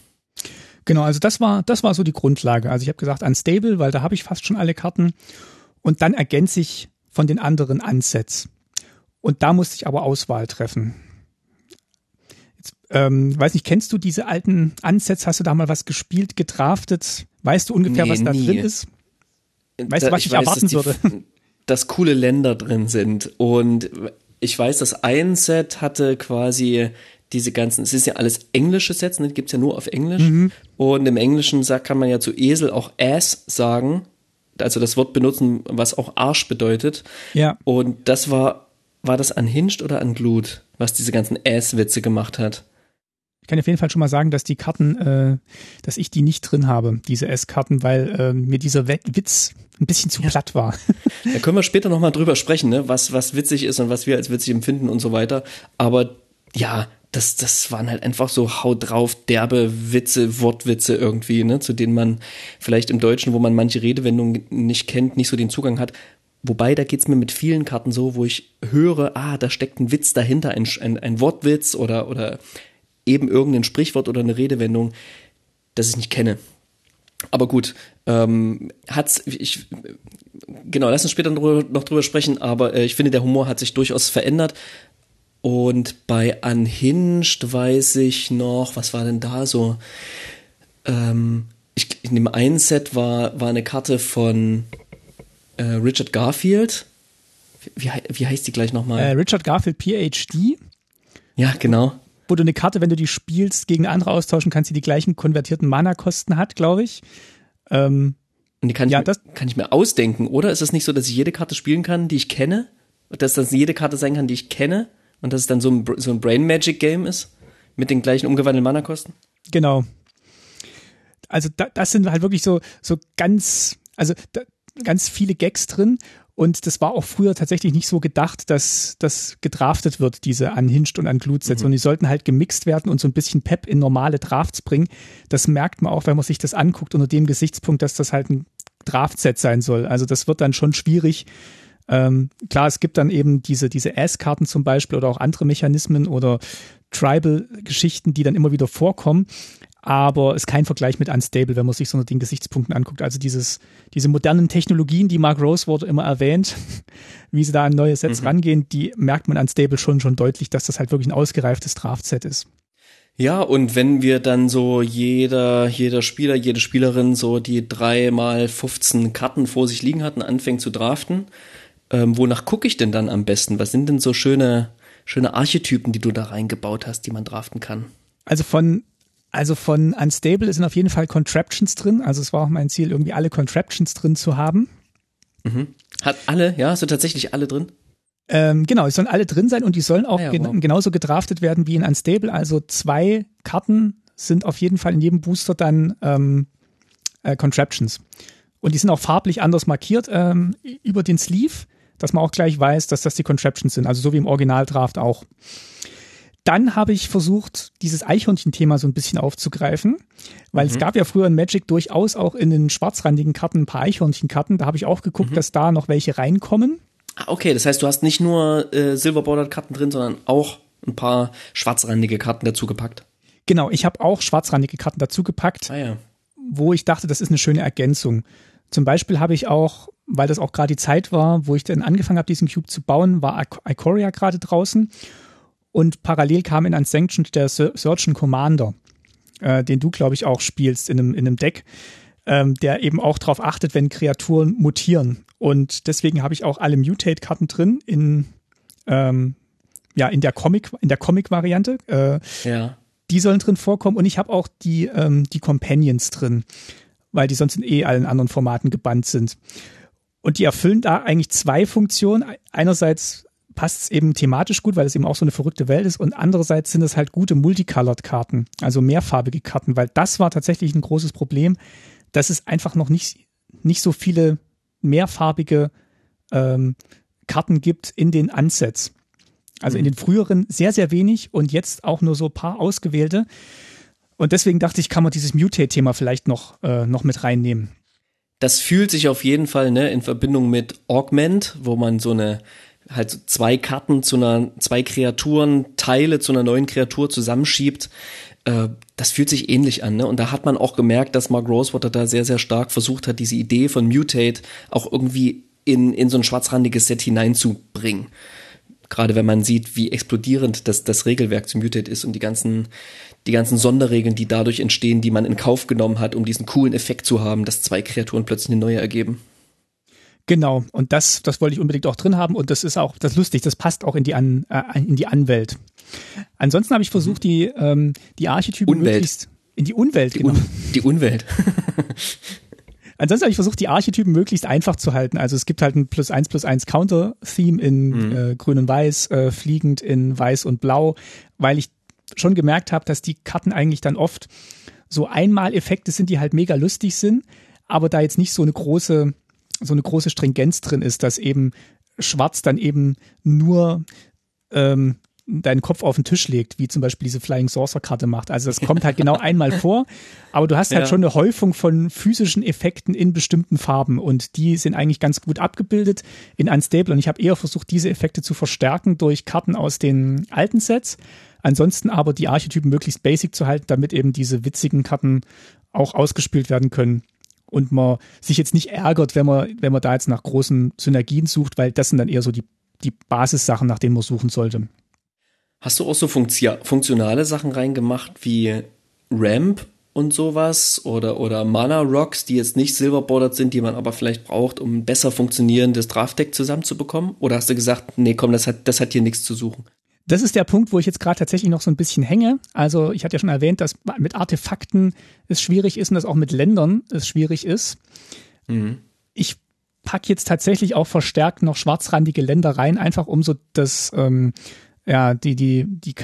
Genau, also das war, das war so die Grundlage. Also ich habe gesagt Unstable, weil da habe ich fast schon alle Karten. Und dann ergänze ich von den anderen Unsets. Und da musste ich aber Auswahl treffen. Jetzt, ähm, weiß nicht, kennst du diese alten Unsets? Hast du da mal was gespielt, gedraftet? Weißt du ungefähr, Nee, was da nie. drin ist? Weißt du, Da- was ich weiß, erwarten die- würde? Dass coole Länder drin sind. Und ich weiß, dass ein Set hatte quasi diese ganzen, es ist ja alles englische Sets, ne? die gibt's ja nur auf Englisch. Mhm. Und im Englischen sagt, kann man ja zu Esel auch Ass sagen. Also das Wort benutzen, was auch Arsch bedeutet. Ja. Und das war, war das Unhinged oder Unglued, was diese ganzen Ass-Witze gemacht hat? Ich kann auf jeden Fall schon mal sagen, dass die Karten, äh, dass ich die nicht drin habe, diese S-Karten, weil äh, mir dieser We- Witz ein bisschen zu platt war. Da können wir später nochmal drüber sprechen, ne? was, was witzig ist und was wir als witzig empfinden und so weiter. Aber ja, das, das waren halt einfach so haut drauf, derbe Witze, Wortwitze irgendwie, ne? zu denen man vielleicht im Deutschen, wo man manche Redewendungen nicht kennt, nicht so den Zugang hat. Wobei, da geht's mir mit vielen Karten so, wo ich höre, ah, da steckt ein Witz dahinter, ein, ein, ein Wortwitz oder, oder eben irgendein Sprichwort oder eine Redewendung, das ich nicht kenne. Aber gut, ähm, hat's, ich, genau, lass uns später noch drüber sprechen, aber äh, ich finde, der Humor hat sich durchaus verändert. Und bei Unhinged weiß ich noch, was war denn da so? Ähm, ich, in dem einen Set war, war eine Karte von äh, Richard Garfield. Wie, wie heißt die gleich nochmal? Äh, Richard Garfield PhD, ja, genau. wo du eine Karte, wenn du die spielst, gegen andere austauschen kannst, die die gleichen konvertierten Mana-Kosten hat, glaube ich. Ähm, Und die kann ich, Ja, mir, das- kann ich mir ausdenken, oder? Ist es nicht so, dass ich jede Karte spielen kann, die ich kenne? Dass das jede Karte sein kann, die ich kenne? Und dass es dann so ein, so ein Brain Magic Game ist? Mit den gleichen umgewandelten Mana-Kosten? genau. Also da, das sind halt wirklich so, so ganz, also da, ganz viele Gags drin. Und das war auch früher tatsächlich nicht so gedacht, dass das gedraftet wird, diese Unhinged und Unglued-Sets. Und die sollten halt gemixt werden und so ein bisschen Pep in normale Drafts bringen. Das merkt man auch, wenn man sich das anguckt, unter dem Gesichtspunkt, dass das halt ein Draft-Set sein soll. Also das wird dann schon schwierig. Ähm, klar, es gibt dann eben diese, diese Ass-Karten zum Beispiel oder auch andere Mechanismen oder Tribal-Geschichten, die dann immer wieder vorkommen. Aber es ist kein Vergleich mit Unstable, wenn man sich so den Gesichtspunkten anguckt. Also dieses, diese modernen Technologien, die Mark Rosewater immer erwähnt, wie sie da an neue Sets rangehen, die merkt man Unstable schon, schon deutlich, dass das halt wirklich ein ausgereiftes Draft-Set ist. Ja, und wenn wir dann so jeder, jeder Spieler, jede Spielerin so die drei mal 15 Karten vor sich liegen hat und anfängt zu draften, ähm, wonach gucke ich denn dann am besten? Was sind denn so schöne, schöne Archetypen, die du da reingebaut hast, die man draften kann? Also von, also von Unstable sind auf jeden Fall Contraptions drin. Also es war auch mein Ziel, irgendwie alle Contraptions drin zu haben. Hat alle, ja, so tatsächlich alle drin? Ähm, genau, es sollen alle drin sein und die sollen auch Ah ja, gen wow. genauso gedraftet werden wie in Unstable. Also zwei Karten sind auf jeden Fall in jedem Booster dann ähm, äh, Contraptions. Und die sind auch farblich anders markiert ähm, über den Sleeve, dass man auch gleich weiß, dass das die Contraptions sind. Also so wie im Originaldraft auch. Dann habe ich versucht, dieses Eichhörnchen-Thema so ein bisschen aufzugreifen, weil es gab ja früher in Magic durchaus auch in den schwarzrandigen Karten ein paar Eichhörnchen-Karten. Da habe ich auch geguckt, dass da noch welche reinkommen. Ah, okay, das heißt, du hast nicht nur äh, Silver-Bordered-Karten drin, sondern auch ein paar schwarzrandige Karten dazu gepackt. Genau, ich habe auch schwarzrandige Karten dazu gepackt, Ah ja. wo ich dachte, das ist eine schöne Ergänzung. Zum Beispiel habe ich auch, weil das auch gerade die Zeit war, wo ich dann angefangen habe, diesen Cube zu bauen, war Ik- Ikoria gerade draußen und parallel kam in Unsanctioned der Sur- Surgeon Commander, äh, den du, glaube ich, auch spielst in einem, in einem Deck, ähm, der eben auch darauf achtet, wenn Kreaturen mutieren. Und deswegen habe ich auch alle Mutate-Karten drin in ähm, ja, in der Comic, in der Comic-Variante. Äh, ja. Die sollen drin vorkommen und ich habe auch die, ähm, die Companions drin, weil die sonst in eh allen anderen Formaten gebannt sind. Und die erfüllen da eigentlich zwei Funktionen. Einerseits passt es eben thematisch gut, weil es eben auch so eine verrückte Welt ist. Und andererseits sind es halt gute Multicolored-Karten, also mehrfarbige Karten, weil das war tatsächlich ein großes Problem, dass es einfach noch nicht, nicht so viele mehrfarbige ähm, Karten gibt in den Ansets. Also in mhm. den früheren sehr, sehr wenig und jetzt auch nur so ein paar ausgewählte. Und deswegen dachte ich, kann man dieses Mutate-Thema vielleicht noch, äh, noch mit reinnehmen. Das fühlt sich auf jeden Fall ne, in Verbindung mit Augment, wo man so eine halt zwei Karten zu einer, zwei Kreaturen, Teile zu einer neuen Kreatur zusammenschiebt. Äh, das fühlt sich ähnlich an, ne? Und da hat man auch gemerkt, dass Mark Rosewater da sehr, sehr stark versucht hat, diese Idee von Mutate auch irgendwie in, in so ein schwarzrandiges Set hineinzubringen. Gerade wenn man sieht, wie explodierend das, das Regelwerk zu Mutate ist und die ganzen, die ganzen Sonderregeln, die dadurch entstehen, die man in Kauf genommen hat, um diesen coolen Effekt zu haben, dass zwei Kreaturen plötzlich eine neue ergeben. Genau, und das, das wollte ich unbedingt auch drin haben und das ist auch das ist lustig, das passt auch in die, An, äh, in die Anwelt. Ansonsten habe ich versucht, die, ähm, die Archetypen Unwelt. möglichst in die Umwelt, die genau. Un die Unwelt. Ansonsten habe ich versucht, die Archetypen möglichst einfach zu halten. Also es gibt halt ein plus eins plus eins Counter-Theme in mhm. äh, grün und weiß, äh, fliegend in weiß und blau, weil ich schon gemerkt habe, dass die Karten eigentlich dann oft so Einmaleffekte sind, die halt mega lustig sind, aber da jetzt nicht so eine große, so eine große Stringenz drin ist, dass eben Schwarz dann eben nur ähm, deinen Kopf auf den Tisch legt, wie zum Beispiel diese Flying Saucer Karte macht. Also das kommt halt genau einmal vor, aber du hast halt ja. schon eine Häufung von physischen Effekten in bestimmten Farben und die sind eigentlich ganz gut abgebildet in Unstable und ich habe eher versucht, diese Effekte zu verstärken durch Karten aus den alten Sets. Ansonsten aber die Archetypen möglichst basic zu halten, damit eben diese witzigen Karten auch ausgespielt werden können und man sich jetzt nicht ärgert, wenn man, wenn man da jetzt nach großen Synergien sucht, weil das sind dann eher so die, die Basissachen, nach denen man suchen sollte. Hast du auch so funktionale Sachen reingemacht wie Ramp und sowas oder, oder Mana Rocks, die jetzt nicht silverbordered sind, die man aber vielleicht braucht, um ein besser funktionierendes Draftdeck zusammenzubekommen? Oder hast du gesagt, nee, komm, das hat, das hat hier nichts zu suchen? Das ist der Punkt, wo ich jetzt gerade tatsächlich noch so ein bisschen hänge. Also ich hatte ja schon erwähnt, dass mit Artefakten es schwierig ist und dass auch mit Ländern es schwierig ist. Mhm. Ich packe jetzt tatsächlich auch verstärkt noch schwarzrandige Länder rein, einfach um so das ähm, ja, die, die, die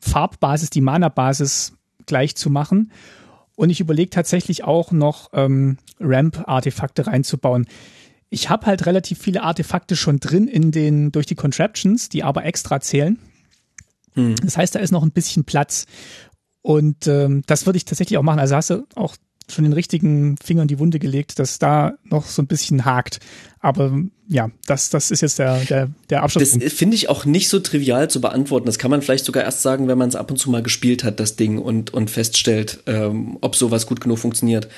Farbbasis, die Mana-Basis gleich zu machen. Und ich überlege tatsächlich auch noch ähm, Ramp-Artefakte reinzubauen. Ich habe halt relativ viele Artefakte schon drin in den, durch die Contraptions, die aber extra zählen. Hm. Das heißt, da ist noch ein bisschen Platz. Und ähm, das würde ich tatsächlich auch machen. Also hast du auch schon den richtigen Finger in die Wunde gelegt, dass da noch so ein bisschen hakt. Aber ja, das, das ist jetzt der, der, der Abschluss. Das finde ich auch nicht so trivial zu beantworten. Das kann man vielleicht sogar erst sagen, wenn man es ab und zu mal gespielt hat, das Ding, und, und feststellt, ähm, ob sowas gut genug funktioniert.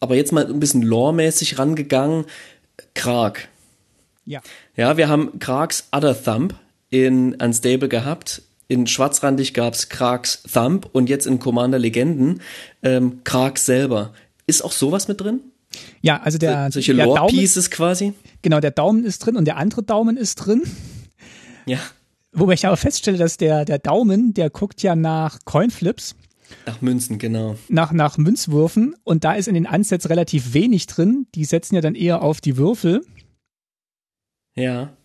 Aber jetzt mal ein bisschen lore-mäßig rangegangen. Krag. Ja. Ja, wir haben Krags Other Thumb in Unstable gehabt. In Schwarzrandig gab's Krags Thumb und jetzt in Commander Legenden ähm, Krag selber. Ist auch sowas mit drin? Ja, also der solche Lore Pieces quasi. Genau, der Daumen ist drin und der andere Daumen ist drin. Ja. Wobei ich aber feststelle, dass der der Daumen, der guckt ja nach Coinflips. Nach Münzen, genau. Nach, nach Münzwürfen. Und da ist in den Ansätzen relativ wenig drin. Die setzen ja dann eher auf die Würfel. Ja.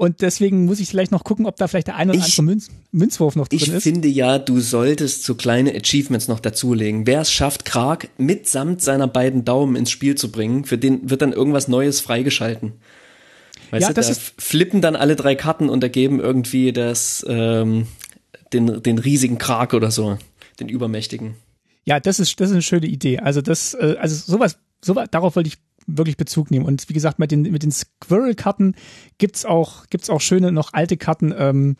Und deswegen muss ich vielleicht noch gucken, ob da vielleicht der ein oder andere Münz, Münzwurf noch drin ich ist. Ich finde ja, du solltest so kleine Achievements noch dazulegen. Wer es schafft, Krag mitsamt seiner beiden Daumen ins Spiel zu bringen, für den wird dann irgendwas Neues freigeschalten. Weißt ja, du, das da ist flippen dann alle drei Karten und ergeben irgendwie das, ähm, den, den riesigen Krag oder so, den übermächtigen. Ja, das ist, das ist eine schöne Idee. Also das, äh, also sowas, sowas, darauf wollte ich wirklich Bezug nehmen. Und wie gesagt, mit den, mit den Squirrel-Karten gibt's auch, gibt's auch schöne, noch alte Karten. Ähm,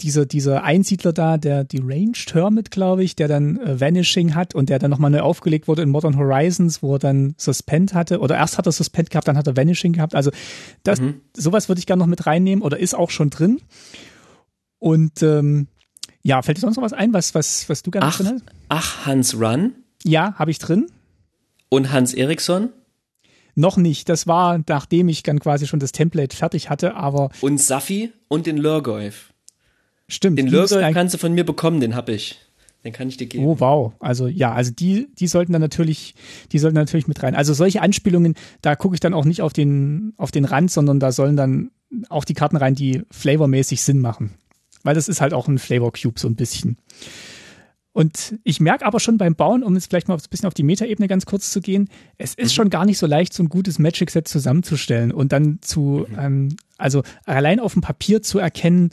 dieser, dieser Einsiedler da, der die Ranged Hermit, glaube ich, der dann äh, Vanishing hat und der dann nochmal neu aufgelegt wurde in Modern Horizons, wo er dann Suspend hatte. Oder erst hat er Suspend gehabt, dann hat er Vanishing gehabt. Also das, mhm. sowas würde ich gerne noch mit reinnehmen oder ist auch schon drin. Und ähm, ja, fällt dir sonst noch was ein, was, was, was du gerne ach, drin hast? Ach, Hans Run? Ja, habe ich drin. Und Hans Eriksson? Noch nicht. Das war, nachdem ich dann quasi schon das Template fertig hatte, aber. Und Safi und den Lurgoyf. Stimmt. Den müssen kannst du von mir bekommen, den hab ich. Den kann ich dir geben. Oh wow, also ja, also die, die sollten dann natürlich, die sollten natürlich mit rein. Also solche Anspielungen, da gucke ich dann auch nicht auf den, auf den Rand, sondern da sollen dann auch die Karten rein, die flavormäßig Sinn machen. Weil das ist halt auch ein Flavor Cube so ein bisschen. Und ich merke aber schon beim Bauen, um jetzt vielleicht mal ein bisschen auf die Metaebene ganz kurz zu gehen, es ist schon gar nicht so leicht, so ein gutes Magic-Set zusammenzustellen und dann zu, ähm, also allein auf dem Papier zu erkennen,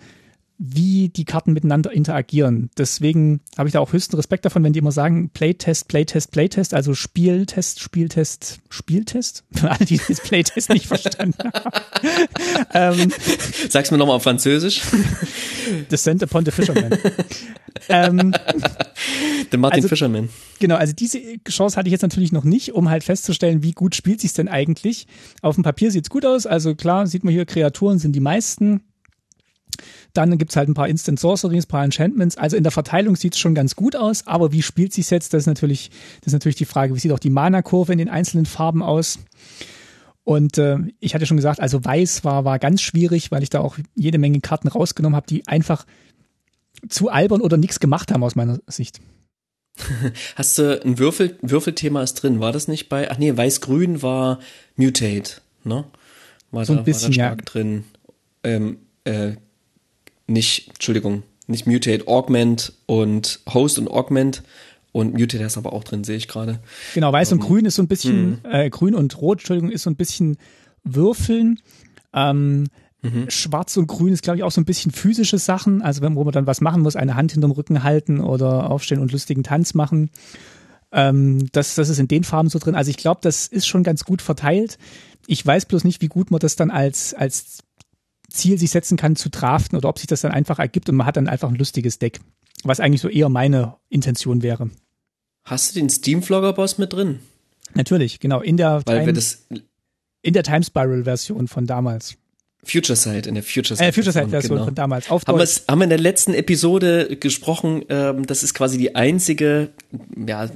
wie die Karten miteinander interagieren. Deswegen habe ich da auch höchsten Respekt davon, wenn die immer sagen, Playtest, Playtest, Playtest, also Spieltest, Spieltest, Spieltest. Für alle, die das Playtest nicht verstanden haben. ähm, Sag's mir nochmal auf Französisch. Descent upon the Fisherman. ähm, the Martin also, Fisherman. Genau, also diese Chance hatte ich jetzt natürlich noch nicht, um halt festzustellen, wie gut spielt sich's denn eigentlich. Auf dem Papier sieht's gut aus, also klar, sieht man hier, Kreaturen sind die meisten dann gibt's halt ein paar Instant Sorceries, ein paar Enchantments. Also in der Verteilung sieht's schon ganz gut aus, aber wie spielt sich jetzt? Das ist natürlich, das ist natürlich die Frage. Wie sieht auch die Mana-Kurve in den einzelnen Farben aus? Und äh, ich hatte schon gesagt, also Weiß war, war ganz schwierig, weil ich da auch jede Menge Karten rausgenommen habe, die einfach zu albern oder nichts gemacht haben aus meiner Sicht. Hast du ein Würfel, Würfelthema ist drin? War das nicht bei, ach nee, Weiß-Grün war Mutate, ne? War so ein da, bisschen, war da stark ja. drin. Ähm, äh, nicht, Entschuldigung, nicht Mutate, Augment und Host und Augment und Mutate ist aber auch drin, sehe ich gerade. Genau, weiß Ähm, und grün ist so ein bisschen, hm. äh, grün und rot, Entschuldigung, ist so ein bisschen Würfeln. Ähm, Mhm. Schwarz und Grün ist, glaube ich, auch so ein bisschen physische Sachen. Also wenn wo man dann was machen muss, eine Hand hinterm Rücken halten oder aufstehen und lustigen Tanz machen. Ähm, das, das ist in den Farben so drin. Also ich glaube, das ist schon ganz gut verteilt. Ich weiß bloß nicht, wie gut man das dann als, als Ziel sich setzen kann zu draften oder ob sich das dann einfach ergibt und man hat dann einfach ein lustiges Deck. Was eigentlich so eher meine Intention wäre. Hast du den Steam-Vlogger-Boss mit drin? Natürlich, genau. In der, Weil Time, das in der Time Spiral Version von damals. Future Sight, in der Future Sight. Äh, Future Sight Version genau. von damals. Auf Haben, haben wir in der letzten Episode gesprochen, ähm, das ist quasi die einzige, ja,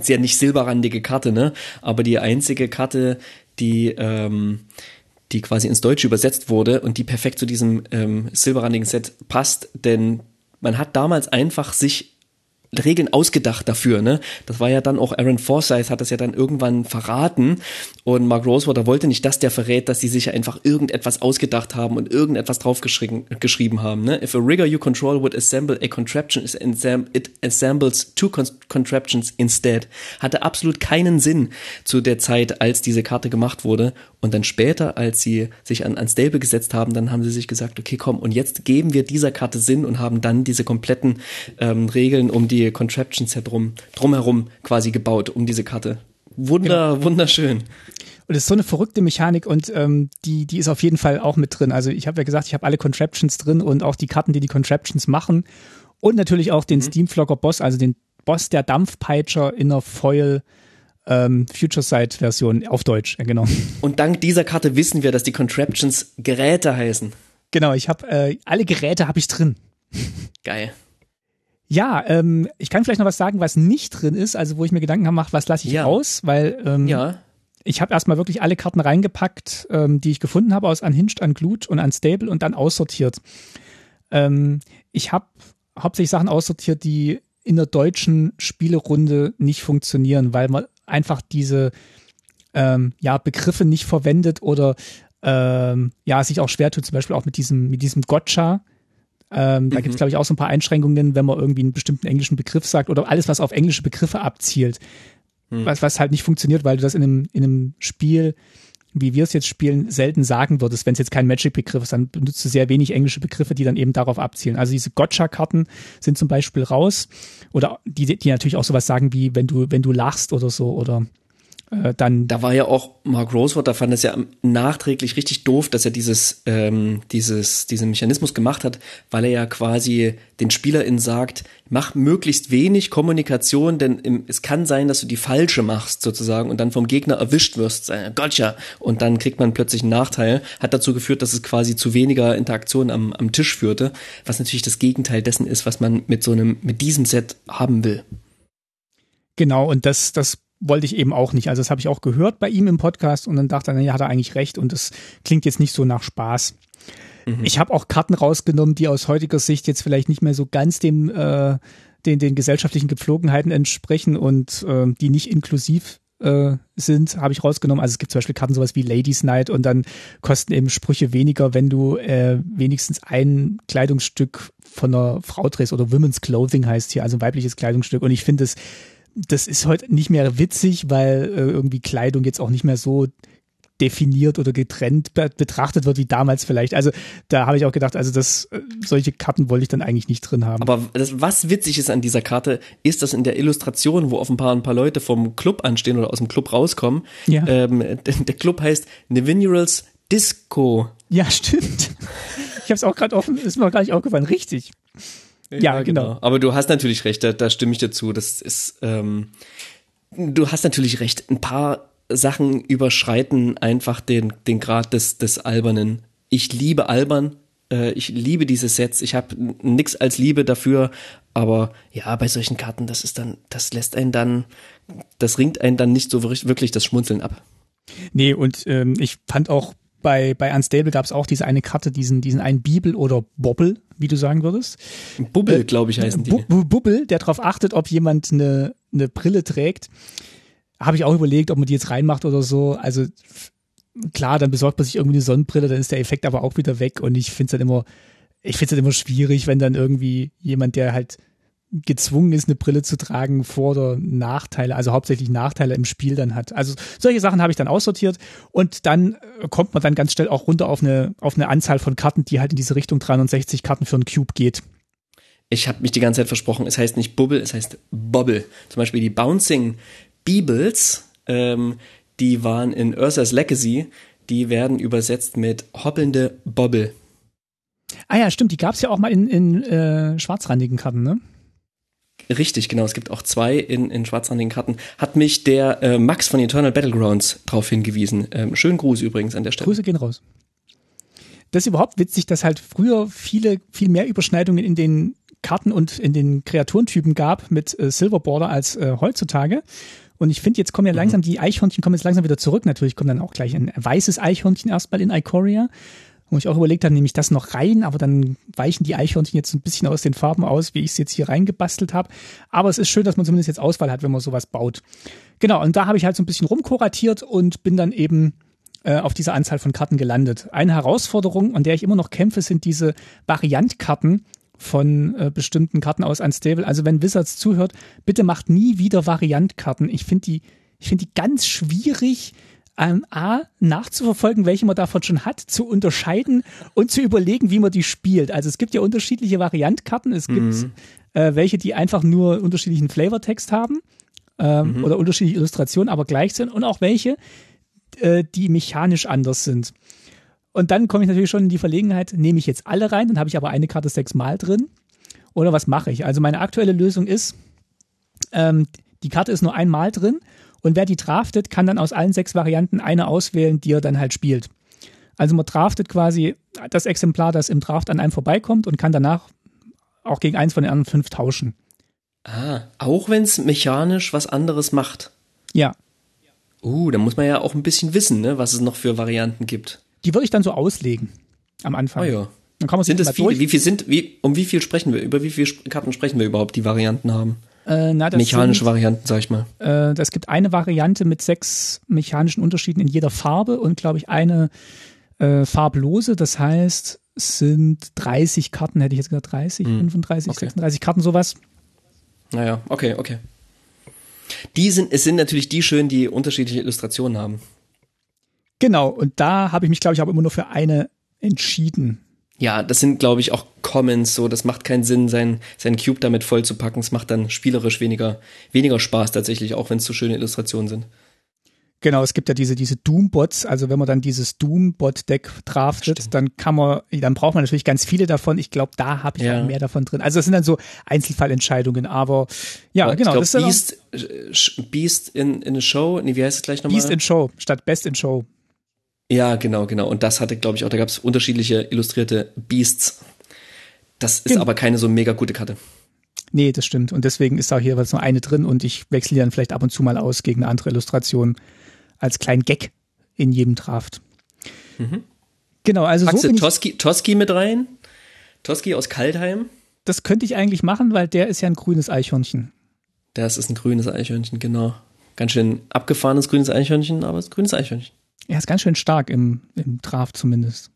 sehr nicht silberrandige Karte, ne? Aber die einzige Karte, die, ähm, die quasi ins Deutsche übersetzt wurde und die perfekt zu diesem ähm, silberrandigen Set passt, denn man hat damals einfach sich Regeln ausgedacht dafür, ne? Das war ja dann auch Aaron Forsyth hat das ja dann irgendwann verraten und Mark Rosewater wollte nicht, dass der verrät, dass sie sich einfach irgendetwas ausgedacht haben und irgendetwas draufgeschrieben geschrieben haben, ne? If a rigger you control would assemble a contraption, it assembles two con contraptions instead. Hatte absolut keinen Sinn zu der Zeit, als diese Karte gemacht wurde und dann später, als sie sich an, an Stable gesetzt haben, dann haben sie sich gesagt, okay, komm, und jetzt geben wir dieser Karte Sinn und haben dann diese kompletten ähm, Regeln um die Contraptions herum, drumherum quasi gebaut, um diese Karte. Wunder, wunderschön. Und es ist so eine verrückte Mechanik und ähm, die, die ist auf jeden Fall auch mit drin. Also ich habe ja gesagt, ich habe alle Contraptions drin und auch die Karten, die die Contraptions machen. Und natürlich auch den Steamflocker Boss, also den Boss der Dampfpeitscher in der Foil ähm, Future Sight Version auf Deutsch, ja, genau. Und dank dieser Karte wissen wir, dass die Contraptions Geräte heißen. Genau, ich habe äh, alle Geräte habe ich drin. Geil. Ja, ähm, ich kann vielleicht noch was sagen, was nicht drin ist, also wo ich mir Gedanken mache, was lasse ich Ja. raus, weil ähm, Ja. ich habe erstmal wirklich alle Karten reingepackt, ähm, die ich gefunden habe, aus Unhinged, Unglued und Unstable und dann aussortiert. Ähm, ich habe hauptsächlich Sachen aussortiert, die in der deutschen Spielerunde nicht funktionieren, weil man einfach diese ähm, ja, Begriffe nicht verwendet oder ähm, ja, sich auch schwer tut, zum Beispiel auch mit diesem, mit diesem Gotcha. Ähm, da gibt es, glaube ich, auch so ein paar Einschränkungen, wenn man irgendwie einen bestimmten englischen Begriff sagt oder alles, was auf englische Begriffe abzielt. Was, was halt nicht funktioniert, weil du das in einem, in einem Spiel, wie wir es jetzt spielen, selten sagen würdest. Wenn es jetzt kein Magic-Begriff ist, dann benutzt du sehr wenig englische Begriffe, die dann eben darauf abzielen. Also diese Gotcha-Karten sind zum Beispiel raus. Oder die, die natürlich auch sowas sagen wie, wenn du, wenn du lachst oder so, oder äh, dann Da war ja auch Mark Rosewater fand es ja nachträglich richtig doof, dass er dieses, ähm, dieses, diesen Mechanismus gemacht hat, weil er ja quasi den SpielerInnen sagt, mach möglichst wenig Kommunikation, denn im, es kann sein, dass du die falsche machst sozusagen und dann vom Gegner erwischt wirst, äh, gotcha, und dann kriegt man plötzlich einen Nachteil, hat dazu geführt, dass es quasi zu weniger Interaktion am, am Tisch führte, was natürlich das Gegenteil dessen ist, was man mit so einem, mit diesem Set haben will. Genau, und das, das wollte ich eben auch nicht. Also das habe ich auch gehört bei ihm im Podcast und dann dachte ich, ja, hat er eigentlich recht und das klingt jetzt nicht so nach Spaß. Mhm. Ich habe auch Karten rausgenommen, die aus heutiger Sicht jetzt vielleicht nicht mehr so ganz dem äh, den, den gesellschaftlichen Gepflogenheiten entsprechen und äh, die nicht inklusiv äh, sind, habe ich rausgenommen. Also es gibt zum Beispiel Karten sowas wie Ladies Night und dann kosten eben Sprüche weniger, wenn du äh, wenigstens ein Kleidungsstück von einer Frau trägst oder Women's Clothing heißt hier, also weibliches Kleidungsstück. Und ich finde es das ist heute nicht mehr witzig, weil äh, irgendwie Kleidung jetzt auch nicht mehr so definiert oder getrennt betrachtet wird wie damals vielleicht. Also da habe ich auch gedacht, also das äh, solche Karten wollte ich dann eigentlich nicht drin haben. Aber das, was witzig ist an dieser Karte, ist, dass in der Illustration, wo offenbar ein paar Leute vom Club anstehen oder aus dem Club rauskommen, ja. ähm, der Club heißt Nevinurals Disco. Ja, stimmt. Ich habe es auch gerade offen, ist mir gar nicht aufgefallen. Richtig. Ja, ja genau. genau. Aber du hast natürlich recht, da, da stimme ich dir zu. Das ist, ähm, du hast natürlich recht. Ein paar Sachen überschreiten einfach den, den Grad des, des Albernen. Ich liebe Albern, äh, ich liebe diese Sets, ich habe nix als Liebe dafür, aber ja, bei solchen Karten, das ist dann, das lässt einen dann, das ringt einen dann nicht so wirklich das Schmunzeln ab. Nee, und ähm, ich fand auch bei, bei Unstable gab es auch diese eine Karte, diesen, diesen einen Bibel oder Bobble, wie du sagen würdest. Bubbel, äh, glaube ich, heißen die. Bu Bubbel, der darauf achtet, ob jemand eine, eine Brille trägt habe ich auch überlegt, ob man die jetzt reinmacht oder so. Also klar, dann besorgt man sich irgendwie eine Sonnenbrille, dann ist der Effekt aber auch wieder weg. Und ich finde es halt immer, ich finde es halt immer schwierig, wenn dann irgendwie jemand, der halt gezwungen ist, eine Brille zu tragen, Vor- oder Nachteile, also hauptsächlich Nachteile im Spiel dann hat. Also solche Sachen habe ich dann aussortiert und dann äh, kommt man dann ganz schnell auch runter auf eine, auf eine Anzahl von Karten, die halt in diese Richtung 360 Karten für einen Cube geht. Ich habe mich die ganze Zeit versprochen, es heißt nicht Bubble, es heißt Bobble. Zum Beispiel die Bouncing Beebles, ähm, die waren in Ursa's Legacy, die werden übersetzt mit hoppelnde Bobble. Ah ja, stimmt, die gab es ja auch mal in, in äh, schwarzrandigen Karten, ne? Richtig, genau. Es gibt auch zwei in, in schwarzrandigen Karten. Hat mich der äh, Max von Eternal Battlegrounds darauf hingewiesen. Ähm, schönen Gruß übrigens an der Stelle. Grüße gehen raus. Das ist überhaupt witzig, dass halt früher viele, viel mehr Überschneidungen in den Karten und in den Kreaturentypen gab mit äh, Silver Border als äh, heutzutage. Und ich finde, jetzt kommen ja mhm. langsam, die Eichhörnchen kommen jetzt langsam wieder zurück. Natürlich kommt dann auch gleich ein weißes Eichhörnchen erstmal in Ikoria. Wo ich auch überlegt habe, nehme ich das noch rein, aber dann weichen die Eichhörnchen jetzt ein bisschen aus den Farben aus, wie ich es jetzt hier reingebastelt habe. Aber es ist schön, dass man zumindest jetzt Auswahl hat, wenn man sowas baut. Genau, und da habe ich halt so ein bisschen rumkuratiert und bin dann eben äh, auf diese Anzahl von Karten gelandet. Eine Herausforderung, an der ich immer noch kämpfe, sind diese Variantkarten, von äh, bestimmten Karten aus Unstable. Also wenn Wizards zuhört, bitte macht nie wieder Variantkarten. Ich finde die, ich finde die ganz schwierig, ähm, A, nachzuverfolgen, welche man davon schon hat, zu unterscheiden und zu überlegen, wie man die spielt. Also es gibt ja unterschiedliche Variantkarten. Es gibt mhm. äh, welche, die einfach nur unterschiedlichen Flavortext haben ähm, mhm. oder unterschiedliche Illustrationen, aber gleich sind und auch welche, äh, die mechanisch anders sind. Und dann komme ich natürlich schon in die Verlegenheit, nehme ich jetzt alle rein, dann habe ich aber eine Karte sechsmal drin. Oder was mache ich? Also meine aktuelle Lösung ist, ähm, die Karte ist nur einmal drin und wer die draftet, kann dann aus allen sechs Varianten eine auswählen, die er dann halt spielt. Also man draftet quasi das Exemplar, das im Draft an einem vorbeikommt und kann danach auch gegen eins von den anderen fünf tauschen. Ah, auch wenn es mechanisch was anderes macht. Ja. Uh, da muss man ja auch ein bisschen wissen, ne, was es noch für Varianten gibt. Die würde ich dann so auslegen am Anfang. Oh ja. Dann kann man sind es viele? Durch. Wie viel sind, wie, um wie viel sprechen wir? Über wie viele Karten sprechen wir überhaupt, die Varianten haben? Äh, na, Mechanische sind, Varianten, sag ich mal. Äh, es gibt eine Variante mit sechs mechanischen Unterschieden in jeder Farbe und, glaube ich, eine äh, farblose. Das heißt, es sind 30 Karten, hätte ich jetzt gesagt, 30, hm. 35, okay. 36 Karten, sowas. Naja, okay, okay. Die sind, es sind natürlich die schön, die unterschiedliche Illustrationen haben. Genau, und da habe ich mich, glaube ich, aber immer nur für eine entschieden. Ja, das sind, glaube ich, auch Comments, so, das macht keinen Sinn, sein, sein Cube damit voll zu packen. Es macht dann spielerisch weniger, weniger Spaß tatsächlich, auch wenn es so schöne Illustrationen sind. Genau, es gibt ja diese, diese Doom-Bots, also wenn man dann dieses Doom-Bot-Deck draftet, Stimmt. dann kann man, dann braucht man natürlich ganz viele davon. Ich glaube, da habe ich ja. auch mehr davon drin. Also das sind dann so Einzelfallentscheidungen, aber ja, aber genau. Ich glaub, das ist Beast, Beast in, in a Show, nee, wie heißt es gleich nochmal? Beast in Show, statt Best in Show. Ja, genau, genau. Und das hatte, glaube ich, auch, da gab es unterschiedliche illustrierte Beasts. Das ist genau. aber keine so mega gute Karte. Nee, das stimmt. Und deswegen ist da hier was nur eine drin und ich wechsle die dann vielleicht ab und zu mal aus gegen eine andere Illustration als kleinen Gag in jedem Draft. Mhm. Genau, also Packst so Toski, Toski mit rein? Toski aus Kaltheim? das könnte ich eigentlich machen, weil der ist ja ein grünes Eichhörnchen. Das ist ein grünes Eichhörnchen, genau. Ganz schön abgefahrenes grünes Eichhörnchen, aber es ist ein grünes Eichhörnchen. Er ist ganz schön stark im, im Draft zumindest.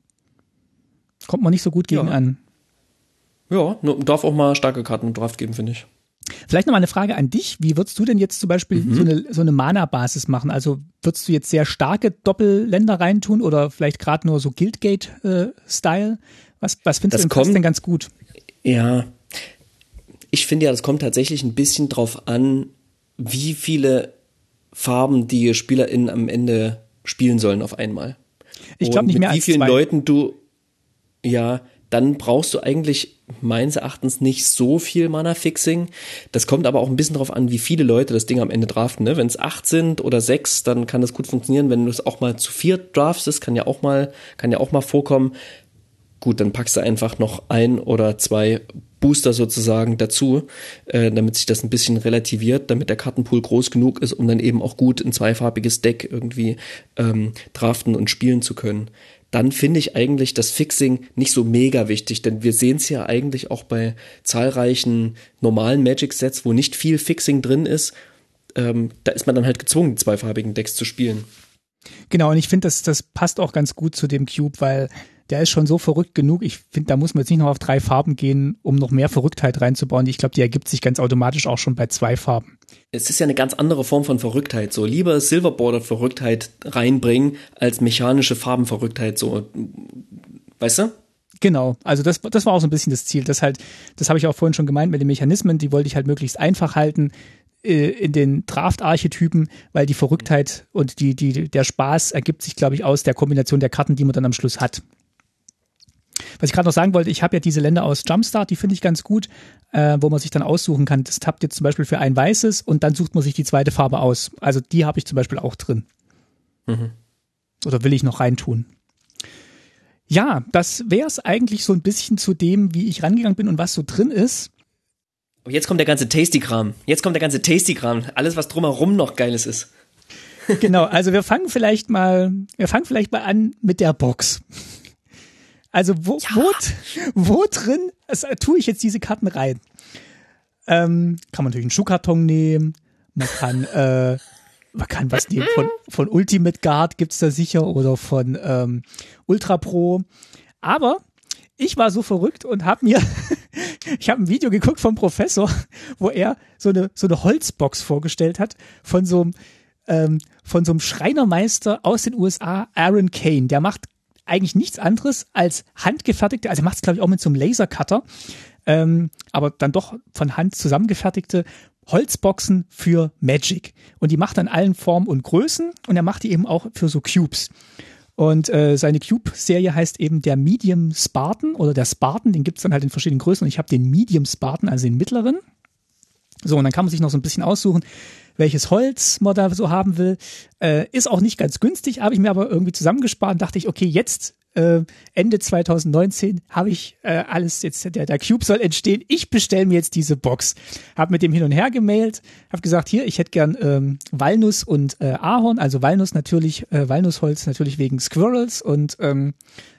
Kommt man nicht so gut gegen Ja. an. Ja, darf auch mal starke Karten im Draft geben, finde ich. Vielleicht noch mal eine Frage an dich. Wie würdest du denn jetzt zum Beispiel Mhm. so eine, so eine Mana-Basis machen? Also würdest du jetzt sehr starke Doppelländer reintun oder vielleicht gerade nur so Guildgate-Style? was, was findest Das du denn denn ganz gut? Ja, ich finde ja, das kommt tatsächlich ein bisschen drauf an, wie viele Farben die SpielerInnen am Ende spielen sollen auf einmal. Ich glaube nicht mit mehr wie als vielen zwei. Leuten du, ja, dann brauchst du eigentlich meines Erachtens nicht so viel Mana-Fixing. Das kommt aber auch ein bisschen drauf an, wie viele Leute das Ding am Ende draften. Ne? Wenn es acht sind oder sechs, dann kann das gut funktionieren. Wenn du es auch mal zu vier draftest, kann ja auch mal, kann ja auch mal vorkommen. Gut, dann packst du einfach noch ein oder zwei Booster sozusagen dazu, äh, damit sich das ein bisschen relativiert, damit der Kartenpool groß genug ist, um dann eben auch gut ein zweifarbiges Deck irgendwie ähm, draften und spielen zu können. Dann finde ich eigentlich das Fixing nicht so mega wichtig, denn wir sehen es ja eigentlich auch bei zahlreichen normalen Magic-Sets, wo nicht viel Fixing drin ist. Ähm, da ist man dann halt gezwungen, zweifarbigen Decks zu spielen. Genau, und ich finde, das, das passt auch ganz gut zu dem Cube, weil der ist schon so verrückt genug. Ich finde, da muss man jetzt nicht noch auf drei Farben gehen, um noch mehr Verrücktheit reinzubauen. Ich glaube, die ergibt sich ganz automatisch auch schon bei zwei Farben. es ist ja eine ganz andere Form von Verrücktheit. So lieber Silverborder-Verrücktheit reinbringen als mechanische Farbenverrücktheit. So, weißt du? Genau, also das, das war auch so ein bisschen das Ziel. Das halt, das habe ich auch vorhin schon gemeint mit den Mechanismen, die wollte ich halt möglichst einfach halten äh, in den Draft-Archetypen, weil die Verrücktheit und die, die, der Spaß ergibt sich, glaube ich, aus der Kombination der Karten, die man dann am Schluss hat. Was ich gerade noch sagen wollte, ich habe ja diese Länder aus Jumpstart, die finde ich ganz gut, äh, wo man sich dann aussuchen kann. Das tappt jetzt zum Beispiel für ein weißes und dann sucht man sich die zweite Farbe aus. Also die habe ich zum Beispiel auch drin. Oder will ich noch reintun? Ja, das wäre es eigentlich so ein bisschen zu dem, wie ich rangegangen bin und was so drin ist. Aber jetzt kommt der ganze Tasty-Kram. Jetzt kommt der ganze Tasty-Kram. Alles, was drumherum noch Geiles ist. Genau, also wir fangen vielleicht mal, wir fangen vielleicht mal an mit der Box. Also wo, wo, wo drin also, tue ich jetzt diese Karten rein? Ähm, kann man natürlich einen Schuhkarton nehmen, man kann, äh, man kann was nehmen von, von Ultimate Guard gibt's da sicher oder von ähm, Ultra Pro. Aber ich war so verrückt und habe mir, ich habe ein Video geguckt vom Professor, wo er so eine so eine Holzbox vorgestellt hat von so einem ähm, von so einem Schreinermeister aus den USA, Aaron Kane. Der macht eigentlich nichts anderes als handgefertigte, also er macht es glaube ich auch mit so einem Lasercutter, ähm, aber dann doch von Hand zusammengefertigte Holzboxen für Magic. Und die macht er in allen Formen und Größen und er macht die eben auch für so Cubes. Und äh, seine Cube-Serie heißt eben der Medium Spartan oder der Spartan, den gibt's dann halt in verschiedenen Größen und ich habe den Medium Spartan, also den mittleren. So, und dann kann man sich noch so ein bisschen aussuchen, welches Holz man da so haben will. Äh, ist auch nicht ganz günstig, habe ich mir aber irgendwie zusammengespart und dachte ich, okay, jetzt äh, Ende 2019 habe ich äh, alles jetzt, der, der Cube soll entstehen. Ich bestelle mir jetzt diese Box. Habe mit dem hin und her gemailt, habe gesagt, hier, ich hätte gern ähm, Walnuss und äh, Ahorn, also Walnuss natürlich, äh, Walnussholz natürlich wegen Squirrels und ähm,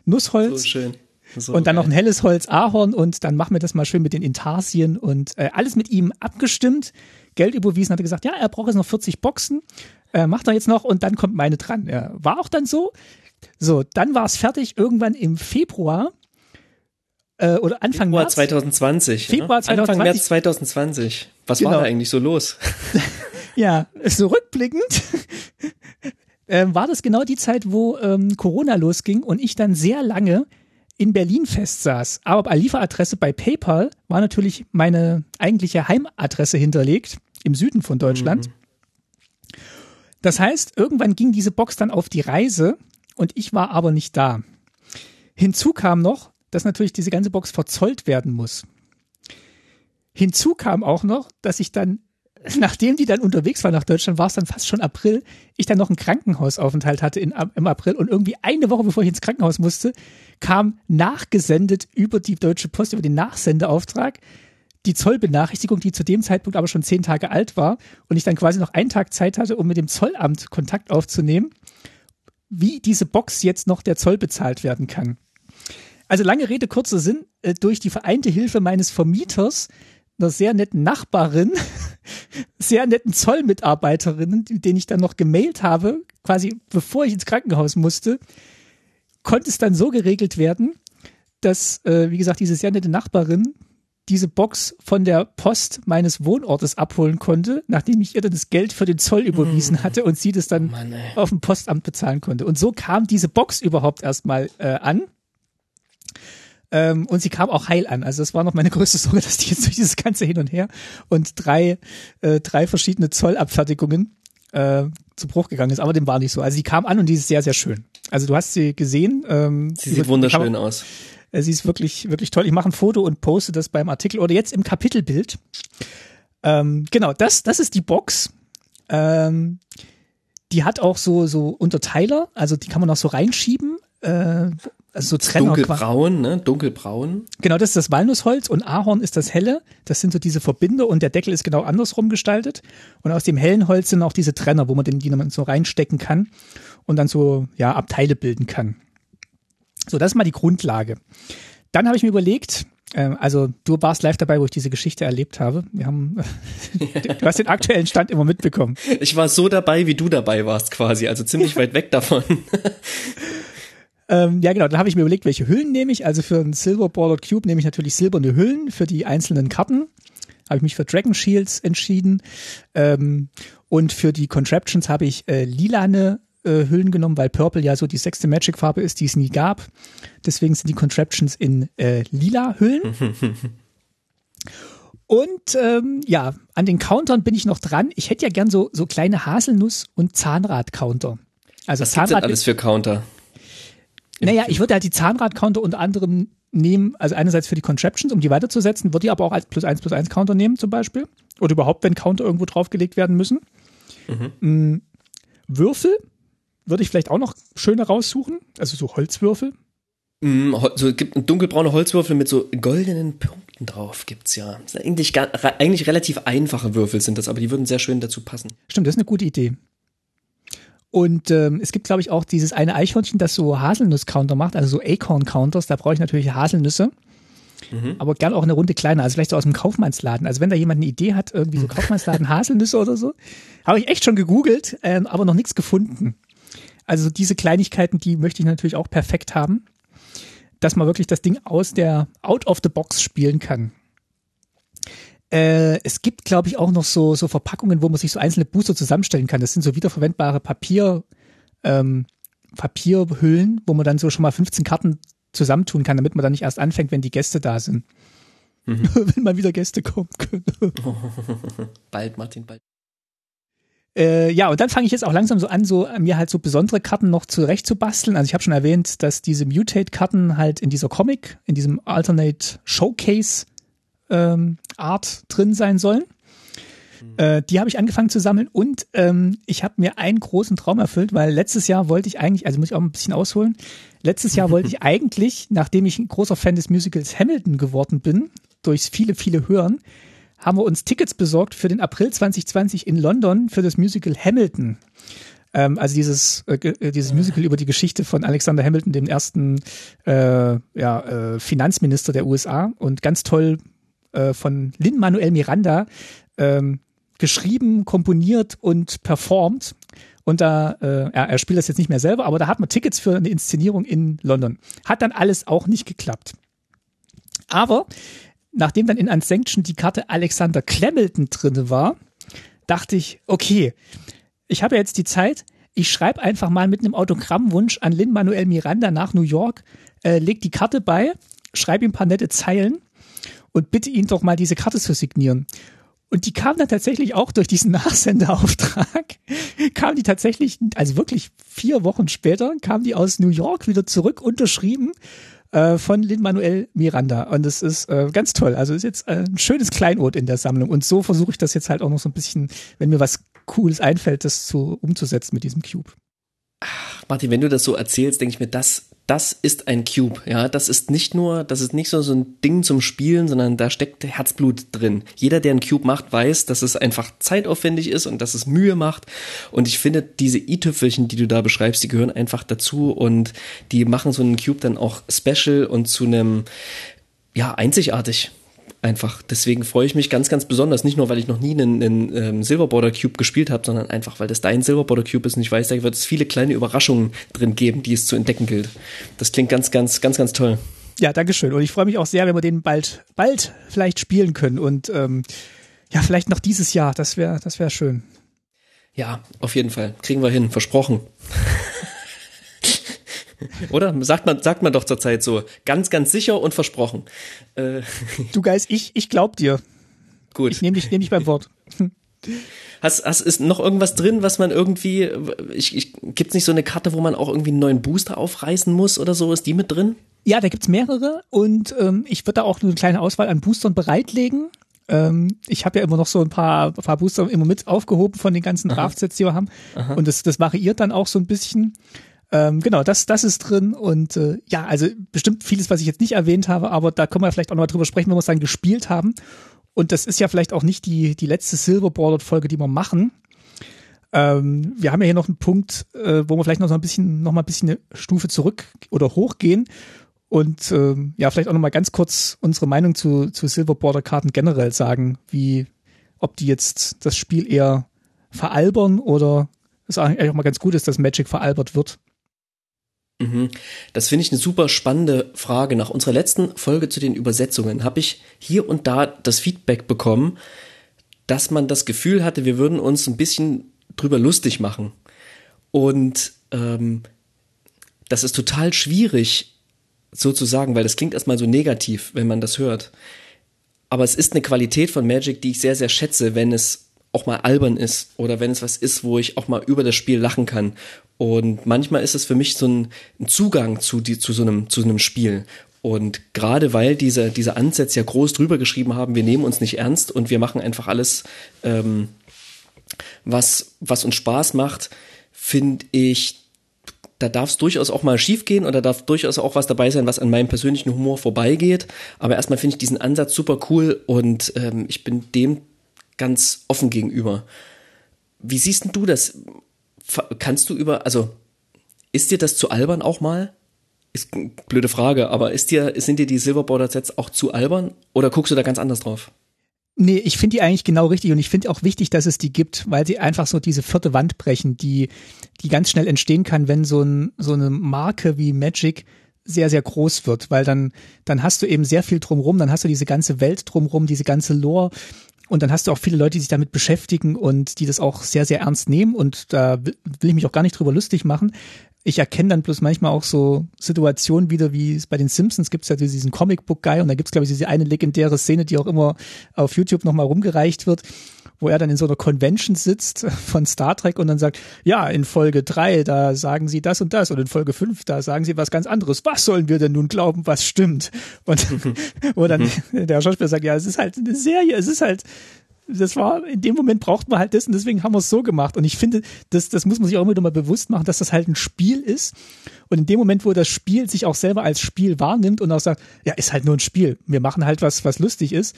Nussholz. So schön. So Und dann noch geil. ein helles Holz Ahorn und dann machen wir das mal schön mit den Intarsien und äh, alles mit ihm abgestimmt, Geld überwiesen, hat er gesagt, ja, er braucht jetzt noch 40 Boxen, äh, macht er jetzt noch und dann kommt meine dran. Ja, war auch dann so. So, dann war es fertig irgendwann im Februar äh, oder Anfang Februar März. 2020. Februar ja? 2020. Anfang März 2020. Was Genau. war da eigentlich so los? Ja, so rückblickend ähm, war das genau die Zeit, wo ähm, Corona losging und ich dann sehr lange in Berlin festsaß. Aber bei Lieferadresse bei PayPal war natürlich meine eigentliche Heimadresse hinterlegt, im Süden von Deutschland. Das heißt, irgendwann ging diese Box dann auf die Reise und ich war aber nicht da. Hinzu kam noch, dass natürlich diese ganze Box verzollt werden muss. Hinzu kam auch noch, dass ich dann nachdem die dann unterwegs war nach Deutschland, war es dann fast schon April, ich dann noch einen Krankenhausaufenthalt hatte in, im April und irgendwie eine Woche bevor ich ins Krankenhaus musste, kam nachgesendet über die Deutsche Post, über den Nachsendeauftrag, die Zollbenachrichtigung, die zu dem Zeitpunkt aber schon zehn Tage alt war und ich dann quasi noch einen Tag Zeit hatte, um mit dem Zollamt Kontakt aufzunehmen, wie diese Box jetzt noch der Zoll bezahlt werden kann. Also lange Rede, kurzer Sinn, äh, durch die vereinte Hilfe meines Vermieters, einer sehr netten Nachbarin, sehr netten Zollmitarbeiterinnen, den ich dann noch gemailt habe, quasi bevor ich ins Krankenhaus musste, konnte es dann so geregelt werden, dass, äh, wie gesagt, diese sehr nette Nachbarin diese Box von der Post meines Wohnortes abholen konnte, nachdem ich ihr dann das Geld für den Zoll überwiesen mm. hatte und sie das dann Mann, auf dem Postamt bezahlen konnte. Und so kam diese Box überhaupt erstmal äh, an. Ähm, und sie kam auch heil an. Also das war noch meine größte Sorge, dass die jetzt durch dieses ganze Hin und Her und drei, äh, drei verschiedene Zollabfertigungen äh, zu Bruch gegangen ist. Aber dem war nicht so. Also sie kam an und die ist sehr, sehr schön. Also du hast sie gesehen. Ähm, sie sieht wunderschön aus. Äh, sie ist wirklich, wirklich toll. Ich mache ein Foto und poste das beim Artikel oder jetzt im Kapitelbild. Ähm, genau, das, das ist die Box. Ähm, die hat auch so, so Unterteiler, also die kann man auch so reinschieben. Äh, also so Trenner. Dunkelbraun, ne? Dunkelbraun. Genau, das ist das Walnussholz und Ahorn ist das helle. Das sind so diese Verbinder und der Deckel ist genau andersrum gestaltet. Und aus dem hellen Holz sind auch diese Trenner, wo man den, die man so reinstecken kann und dann so, ja, Abteile bilden kann. So, das ist mal die Grundlage. Dann habe ich mir überlegt, äh, also du warst live dabei, wo ich diese Geschichte erlebt habe. Wir haben, du hast den aktuellen Stand immer mitbekommen. Ich war so dabei, wie du dabei warst quasi, also ziemlich weit weg davon. ähm, ja, genau. Dann habe ich mir überlegt, welche Hüllen nehme ich. Also für einen Silver Bordered Cube nehme ich natürlich silberne Hüllen für die einzelnen Karten. Habe ich mich für Dragon Shields entschieden. Ähm, und für die Contraptions habe ich äh, lilane äh, Hüllen genommen, weil Purple ja so die sechste Magic-Farbe ist, die es nie gab. Deswegen sind die Contraptions in äh, lila Hüllen. Und ähm, ja, an den Countern bin ich noch dran. Ich hätte ja gern so, so kleine Haselnuss- und Zahnrad-Counter. Also Was Zahnrad alles für Counter? Naja, ich würde halt die Zahnrad-Counter unter anderem nehmen, also einerseits für die Contraptions, um die weiterzusetzen, würde die aber auch als plus eins plus eins Counter nehmen zum Beispiel. Oder überhaupt, wenn Counter irgendwo draufgelegt werden müssen. Mhm. Mm, Würfel würde ich vielleicht auch noch schöne raussuchen. Also so Holzwürfel. Mm, so, es gibt dunkelbraune Holzwürfel mit so goldenen Punkten drauf, gibt's ja. Eigentlich, eigentlich relativ einfache Würfel sind das, aber die würden sehr schön dazu passen. Stimmt, das ist eine gute Idee. Und ähm, es gibt, glaube ich, auch dieses eine Eichhörnchen, das so Haselnuss-Counter macht, also so Acorn-Counters. Da brauche ich natürlich Haselnüsse. Mhm. Aber gern auch eine Runde kleiner, also vielleicht so aus dem Kaufmannsladen. Also wenn da jemand eine Idee hat, irgendwie so Kaufmannsladen Haselnüsse oder so, habe ich echt schon gegoogelt, äh, aber noch nichts gefunden. Also diese Kleinigkeiten, die möchte ich natürlich auch perfekt haben, dass man wirklich das Ding aus der Out of the Box spielen kann. Äh, es gibt, glaube ich, auch noch so, so Verpackungen, wo man sich so einzelne Booster zusammenstellen kann. Das sind so wiederverwendbare Papier, ähm, Papierhüllen, wo man dann so schon mal 15 Karten zusammentun kann, damit man dann nicht erst anfängt, wenn die Gäste da sind. Mhm. wenn mal wieder Gäste kommen können. bald, Martin, bald. Äh, ja, und dann fange ich jetzt auch langsam so an, so äh, mir halt so besondere Karten noch zurecht zu basteln. Also ich habe schon erwähnt, dass diese Mutate-Karten halt in dieser Comic, in diesem Alternate Showcase ähm, Art drin sein sollen. Mhm. Äh, die habe ich angefangen zu sammeln und ähm, ich habe mir einen großen Traum erfüllt, weil letztes Jahr wollte ich eigentlich, also muss ich auch ein bisschen ausholen, letztes Jahr wollte ich eigentlich, nachdem ich ein großer Fan des Musicals Hamilton geworden bin, durchs viele, viele Hören, haben wir uns Tickets besorgt für den April 2020 in London für das Musical Hamilton. Ähm, also dieses, äh, äh, dieses Musical über die Geschichte von Alexander Hamilton, dem ersten äh, ja, äh, Finanzminister der USA und ganz toll äh, von Lin Manuel Miranda ähm, geschrieben, komponiert und performt. Und da, äh, er, er spielt das jetzt nicht mehr selber, aber da hat man Tickets für eine Inszenierung in London. Hat dann alles auch nicht geklappt. Aber nachdem dann in Unsanctioned die Karte Alexander Clemmelton drinne war, dachte ich, okay, ich habe jetzt die Zeit, ich schreibe einfach mal mit einem Autogrammwunsch an Lin-Manuel Miranda nach New York, äh, leg die Karte bei, schreibe ihm ein paar nette Zeilen und bitte ihn doch mal diese Karte zu signieren. Und die kam dann tatsächlich auch durch diesen Nachsendeauftrag, kam die tatsächlich, also wirklich vier Wochen später, kam die aus New York wieder zurück, unterschrieben äh, von Lin-Manuel Miranda. Und es ist äh, ganz toll. Also ist jetzt ein schönes Kleinod in der Sammlung. Und so versuche ich das jetzt halt auch noch so ein bisschen, wenn mir was Cooles einfällt, das zu umzusetzen mit diesem Cube. Ach, Martin, wenn du das so erzählst, denke ich mir, das, das ist ein Cube, ja. Das ist nicht nur, das ist nicht so, so ein Ding zum Spielen, sondern da steckt Herzblut drin. Jeder, der einen Cube macht, weiß, dass es einfach zeitaufwendig ist und dass es Mühe macht. Und ich finde, diese i-Tüpfelchen, die du da beschreibst, die gehören einfach dazu und die machen so einen Cube dann auch special und zu einem, ja, einzigartig einfach. Deswegen freue ich mich ganz, ganz besonders. Nicht nur, weil ich noch nie einen, einen ähm, Silverborder Cube gespielt habe, sondern einfach, weil das dein Silverborder Cube ist und ich weiß, da wird es viele kleine Überraschungen drin geben, die es zu entdecken gilt. Das klingt ganz, ganz, ganz, ganz toll. Ja, Dankeschön. Und ich freue mich auch sehr, wenn wir den bald, bald vielleicht spielen können. Und ähm, ja, vielleicht noch dieses Jahr. Das wäre, das wäre schön. Ja, auf jeden Fall. Kriegen wir hin. Versprochen. Oder? Sagt man, sagt man doch zurzeit so. Ganz, ganz sicher und versprochen. Äh. Du Geist, ich, ich glaub dir. Gut. Ich nehme dich, nehm dich beim Wort. Hast, hast, ist noch irgendwas drin, was man irgendwie, ich, ich, gibt's nicht so eine Karte, wo man auch irgendwie einen neuen Booster aufreißen muss oder so? Ist die mit drin? Ja, da gibt's mehrere und ähm, ich würde da auch eine kleine Auswahl an Boostern bereitlegen. Ähm, ich habe ja immer noch so ein paar, paar Booster immer mit aufgehoben von den ganzen Draftsets, die wir haben. Aha. Und das, das variiert dann auch so ein bisschen. Ähm, genau, das, das ist drin und äh, ja, also bestimmt vieles, was ich jetzt nicht erwähnt habe, aber da können wir vielleicht auch noch mal drüber sprechen, wenn wir es dann gespielt haben. Und das ist ja vielleicht auch nicht die, die letzte Silverboarded-Folge, die wir machen. Ähm, wir haben ja hier noch einen Punkt, äh, wo wir vielleicht noch so ein bisschen, noch mal ein bisschen eine Stufe zurück oder hochgehen und ähm, ja, vielleicht auch noch mal ganz kurz unsere Meinung zu, zu Silverborder-Karten generell sagen, wie, ob die jetzt das Spiel eher veralbern oder es eigentlich auch mal ganz gut ist, dass Magic veralbert wird. Mhm. Das finde ich eine super spannende Frage. Nach unserer letzten Folge zu den Übersetzungen habe ich hier und da das Feedback bekommen, dass man das Gefühl hatte, wir würden uns ein bisschen drüber lustig machen. Und ähm, das ist total schwierig sozusagen, weil das klingt erstmal so negativ, wenn man das hört. Aber es ist eine Qualität von Magic, die ich sehr, sehr schätze, wenn es auch mal albern ist oder wenn es was ist, wo ich auch mal über das Spiel lachen kann. Und manchmal ist es für mich so ein, Zugang zu, die, zu, so einem, zu so einem Spiel. Und gerade weil diese, diese Ansätze ja groß drüber geschrieben haben, wir nehmen uns nicht ernst und wir machen einfach alles, ähm, was, was uns Spaß macht, finde ich, da darf es durchaus auch mal schief gehen oder darf durchaus auch was dabei sein, was an meinem persönlichen Humor vorbeigeht. Aber erstmal finde ich diesen Ansatz super cool und ähm, ich bin dem ganz offen gegenüber. Wie siehst denn du das? Kannst du über, also ist dir das zu albern auch mal? Ist blöde Frage, aber ist dir, sind dir die Silverborder Sets auch zu albern oder guckst du da ganz anders drauf? Nee, ich finde die eigentlich genau richtig und ich finde auch wichtig, dass es die gibt, weil sie einfach so diese vierte Wand brechen, die, die ganz schnell entstehen kann, wenn so, ein, so eine Marke wie Magic sehr, sehr groß wird, weil dann, dann hast du eben sehr viel drumrum, dann hast du diese ganze Welt drumrum, diese ganze Lore und dann hast du auch viele Leute, die sich damit beschäftigen und die das auch sehr, sehr ernst nehmen. Und da will ich mich auch gar nicht drüber lustig machen. Ich erkenne dann bloß manchmal auch so Situationen wieder, wie es bei den Simpsons gibt es ja diesen Comicbook-Guy und da gibt es, glaube ich, diese eine legendäre Szene, die auch immer auf YouTube nochmal rumgereicht wird, wo er dann in so einer Convention sitzt von Star Trek und dann sagt, ja, in Folge drei da sagen sie das und das und in Folge fünf da sagen sie was ganz anderes. Was sollen wir denn nun glauben, was stimmt? Und wo dann mhm. der Schauspieler sagt, ja, es ist halt eine Serie, es ist halt das war, in dem Moment braucht man halt das und deswegen haben wir es so gemacht. Und ich finde, das, das muss man sich auch immer wieder mal bewusst machen, dass das halt ein Spiel ist. Und in dem Moment, wo das Spiel sich auch selber als Spiel wahrnimmt und auch sagt, ja, ist halt nur ein Spiel. Wir machen halt was, was lustig ist,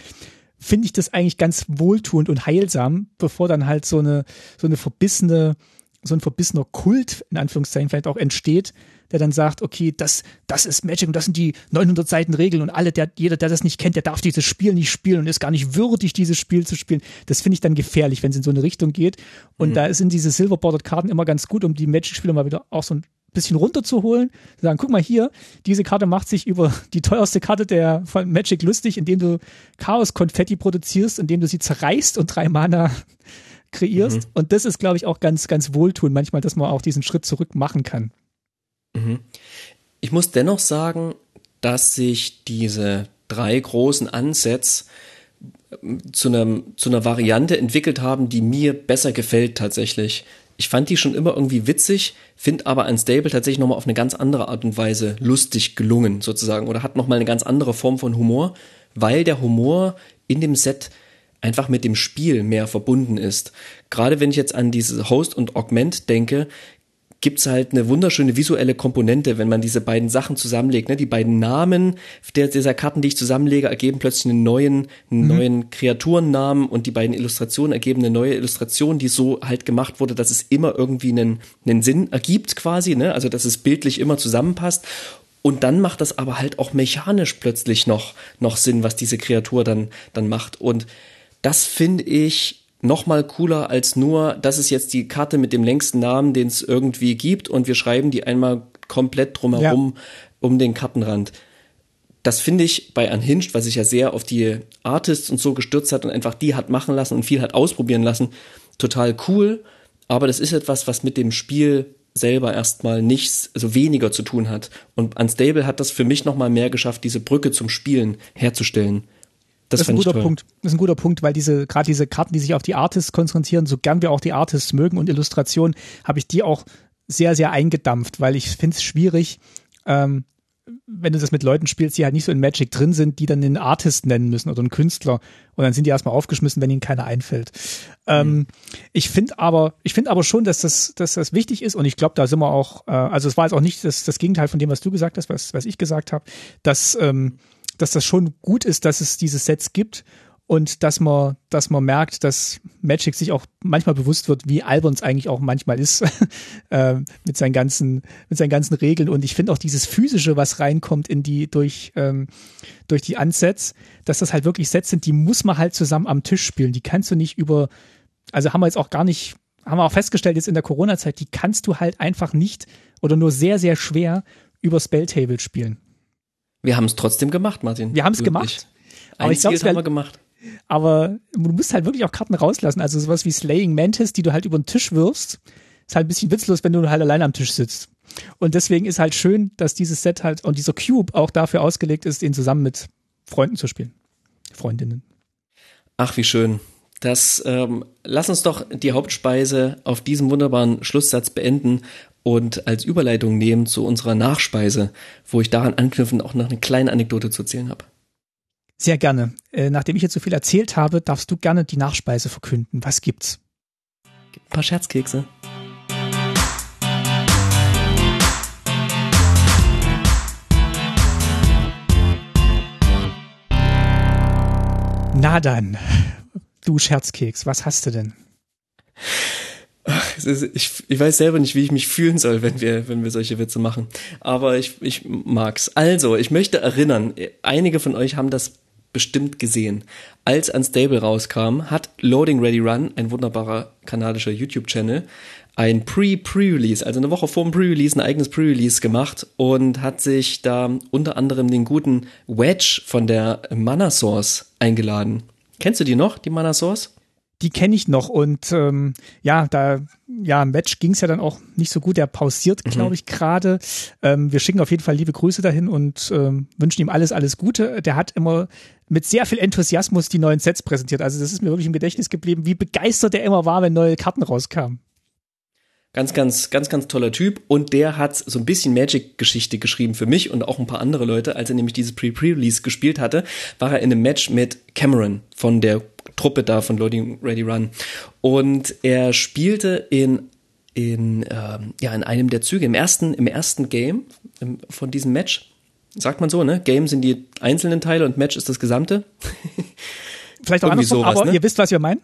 finde ich das eigentlich ganz wohltuend und heilsam, bevor dann halt so eine, so eine verbissene, so ein verbissener Kult, in Anführungszeichen, vielleicht auch entsteht, der dann sagt, okay, das, das ist Magic und das sind die 900 Seiten Regeln und alle, der, jeder, der das nicht kennt, der darf dieses Spiel nicht spielen und ist gar nicht würdig, dieses Spiel zu spielen. Das finde ich dann gefährlich, wenn es in so eine Richtung geht. Und mhm. da sind diese Silverboarded Karten immer ganz gut, um die Magic-Spieler mal wieder auch so ein bisschen runterzuholen, sagen, guck mal hier, diese Karte macht sich über die teuerste Karte der von Magic lustig, indem du Chaos-Konfetti produzierst, indem du sie zerreißt und drei Mana kreierst. Mhm. Und das ist, glaube ich, auch ganz, ganz wohltun manchmal, dass man auch diesen Schritt zurück machen kann. Mhm. Ich muss dennoch sagen, dass sich diese drei großen Ansätze ähm, zu einer, zu einer Variante entwickelt haben, die mir besser gefällt tatsächlich. Ich fand die schon immer irgendwie witzig, finde aber Unstable tatsächlich nochmal auf eine ganz andere Art und Weise lustig gelungen, sozusagen, oder hat nochmal eine ganz andere Form von Humor, weil der Humor in dem Set einfach mit dem Spiel mehr verbunden ist. Gerade wenn ich jetzt an diese Host und Augment denke, gibt's halt eine wunderschöne visuelle Komponente, wenn man diese beiden Sachen zusammenlegt. Ne? Die beiden Namen der, dieser Karten, die ich zusammenlege, ergeben plötzlich einen neuen, einen mhm. neuen Kreaturennamen und die beiden Illustrationen ergeben eine neue Illustration, die so halt gemacht wurde, dass es immer irgendwie einen, einen Sinn ergibt quasi, ne? also dass es bildlich immer zusammenpasst. Und dann macht das aber halt auch mechanisch plötzlich noch, noch Sinn, was diese Kreatur dann, dann macht. Und das finde ich noch mal cooler als nur, das ist jetzt die Karte mit dem längsten Namen, den es irgendwie gibt und wir schreiben die einmal komplett drumherum ja. um den Kartenrand. Das finde ich bei Unhinged, was sich ja sehr auf die Artists und so gestürzt hat und einfach die hat machen lassen und viel hat ausprobieren lassen, total cool. Aber das ist etwas, was mit dem Spiel selber erstmal nichts, also weniger zu tun hat. Und Unstable hat das für mich noch mal mehr geschafft, diese Brücke zum Spielen herzustellen. Das, das ist ein guter Punkt. Das ist ein guter Punkt, weil diese gerade diese Karten, die sich auf die Artists konzentrieren, so gern wir auch die Artists mögen und Illustrationen, habe ich die auch sehr sehr eingedampft, weil ich finde es schwierig, ähm, wenn du das mit Leuten spielst, die halt nicht so in Magic drin sind, die dann den Artist nennen müssen oder einen Künstler und dann sind die erstmal aufgeschmissen, wenn ihnen keiner einfällt. Ähm, mhm. Ähm, ich finde aber, ich finde aber schon, dass das, dass das wichtig ist und ich glaube, da sind wir auch, äh, also es war jetzt auch nicht das, das Gegenteil von dem, was du gesagt hast, was, was ich gesagt habe, dass ähm, dass das schon gut ist, dass es diese Sets gibt und dass man, dass man merkt, dass Magic sich auch manchmal bewusst wird, wie albern es eigentlich auch manchmal ist äh, mit seinen ganzen, mit seinen ganzen Regeln. Und ich finde auch dieses physische, was reinkommt in die durch ähm, durch die Ansets, dass das halt wirklich Sets sind, die muss man halt zusammen am Tisch spielen. Die kannst du nicht über, also haben wir jetzt auch gar nicht, haben wir auch festgestellt jetzt in der Corona-Zeit, die kannst du halt einfach nicht oder nur sehr sehr schwer über Spelltable spielen. Wir haben es trotzdem gemacht, Martin. Wir haben es gemacht. Aber ich glaube, haben wir gemacht. Aber du musst halt wirklich auch Karten rauslassen. Also sowas wie Slaying Mantis, die du halt über den Tisch wirfst, ist halt ein bisschen witzlos, wenn du halt alleine am Tisch sitzt. Und deswegen ist halt schön, dass dieses Set halt und dieser Cube auch dafür ausgelegt ist, ihn zusammen mit Freunden zu spielen. Freundinnen. Ach, wie schön. Das ähm, lass uns doch die Hauptspeise auf diesem wunderbaren Schlusssatz beenden und als Überleitung nehmen zu unserer Nachspeise, wo ich daran anknüpfend auch noch eine kleine Anekdote zu erzählen habe. Sehr gerne. Äh, nachdem ich jetzt so viel erzählt habe, darfst du gerne die Nachspeise verkünden. Was gibt's? Gibt ein paar Scherzkekse. Na dann, du Scherzkeks, was hast du denn? Ach, ist, ich, ich weiß selber nicht, wie ich mich fühlen soll, wenn wir, wenn wir solche Witze machen. Aber ich, ich mag's. Also, ich möchte erinnern, einige von euch haben das bestimmt gesehen. Als Unstable rauskam, hat Loading Ready Run, ein wunderbarer kanadischer YouTube-Channel, ein Pre-Pre-Release, also eine Woche vor dem Pre-Release, ein eigenes Pre-Release gemacht und hat sich da unter anderem den guten Wedge von der Mana Source eingeladen. Kennst du die noch, die Mana Source? Die kenne ich noch und ähm, ja, da ja, im Match ging es ja dann auch nicht so gut. Der pausiert, mhm. glaube ich, gerade. Ähm, wir schicken auf jeden Fall liebe Grüße dahin und ähm, wünschen ihm alles, alles Gute. Der hat immer mit sehr viel Enthusiasmus die neuen Sets präsentiert. Also das ist mir wirklich im Gedächtnis geblieben, wie begeistert er immer war, wenn neue Karten rauskamen. Ganz, ganz, ganz, ganz toller Typ. Und der hat so ein bisschen Magic-Geschichte geschrieben für mich und auch ein paar andere Leute. Als er nämlich dieses Pre-Pre-Release gespielt hatte, war er in einem Match mit Cameron von der Truppe da von Loading Ready Run. Und er spielte in in ähm, ja in einem der Züge im ersten im ersten Game im, von diesem Match. Sagt man so ne? Game sind die einzelnen Teile und Match ist das Gesamte. Vielleicht auch andersrum sowas, aber ne? ihr wisst was wir meinen.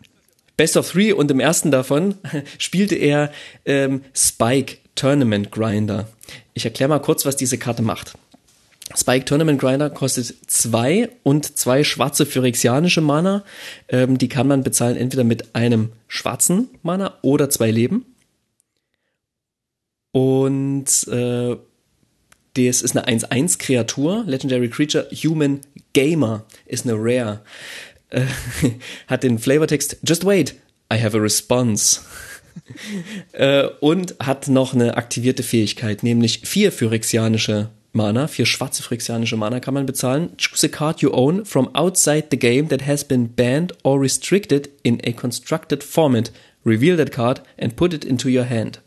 Best of Three und im ersten davon spielte er ähm, Spike Tournament Grinder. Ich erkläre mal kurz was diese Karte macht Spike Tournament Grinder kostet zwei und zwei schwarze phyrexianische Mana. Ähm, die kann man bezahlen entweder mit einem schwarzen Mana oder zwei Leben. Und äh, das ist eine 1-1 Kreatur, Legendary Creature, Human Gamer ist eine Rare. Äh, hat den Flavortext Just wait, I have a response. äh, und hat noch eine aktivierte Fähigkeit, nämlich vier phyrexianische Mana, vier schwarze phyrexianische Mana kann man bezahlen. Choose a card you own from outside the game that has been banned or restricted in a constructed format. Reveal that card and put it into your hand.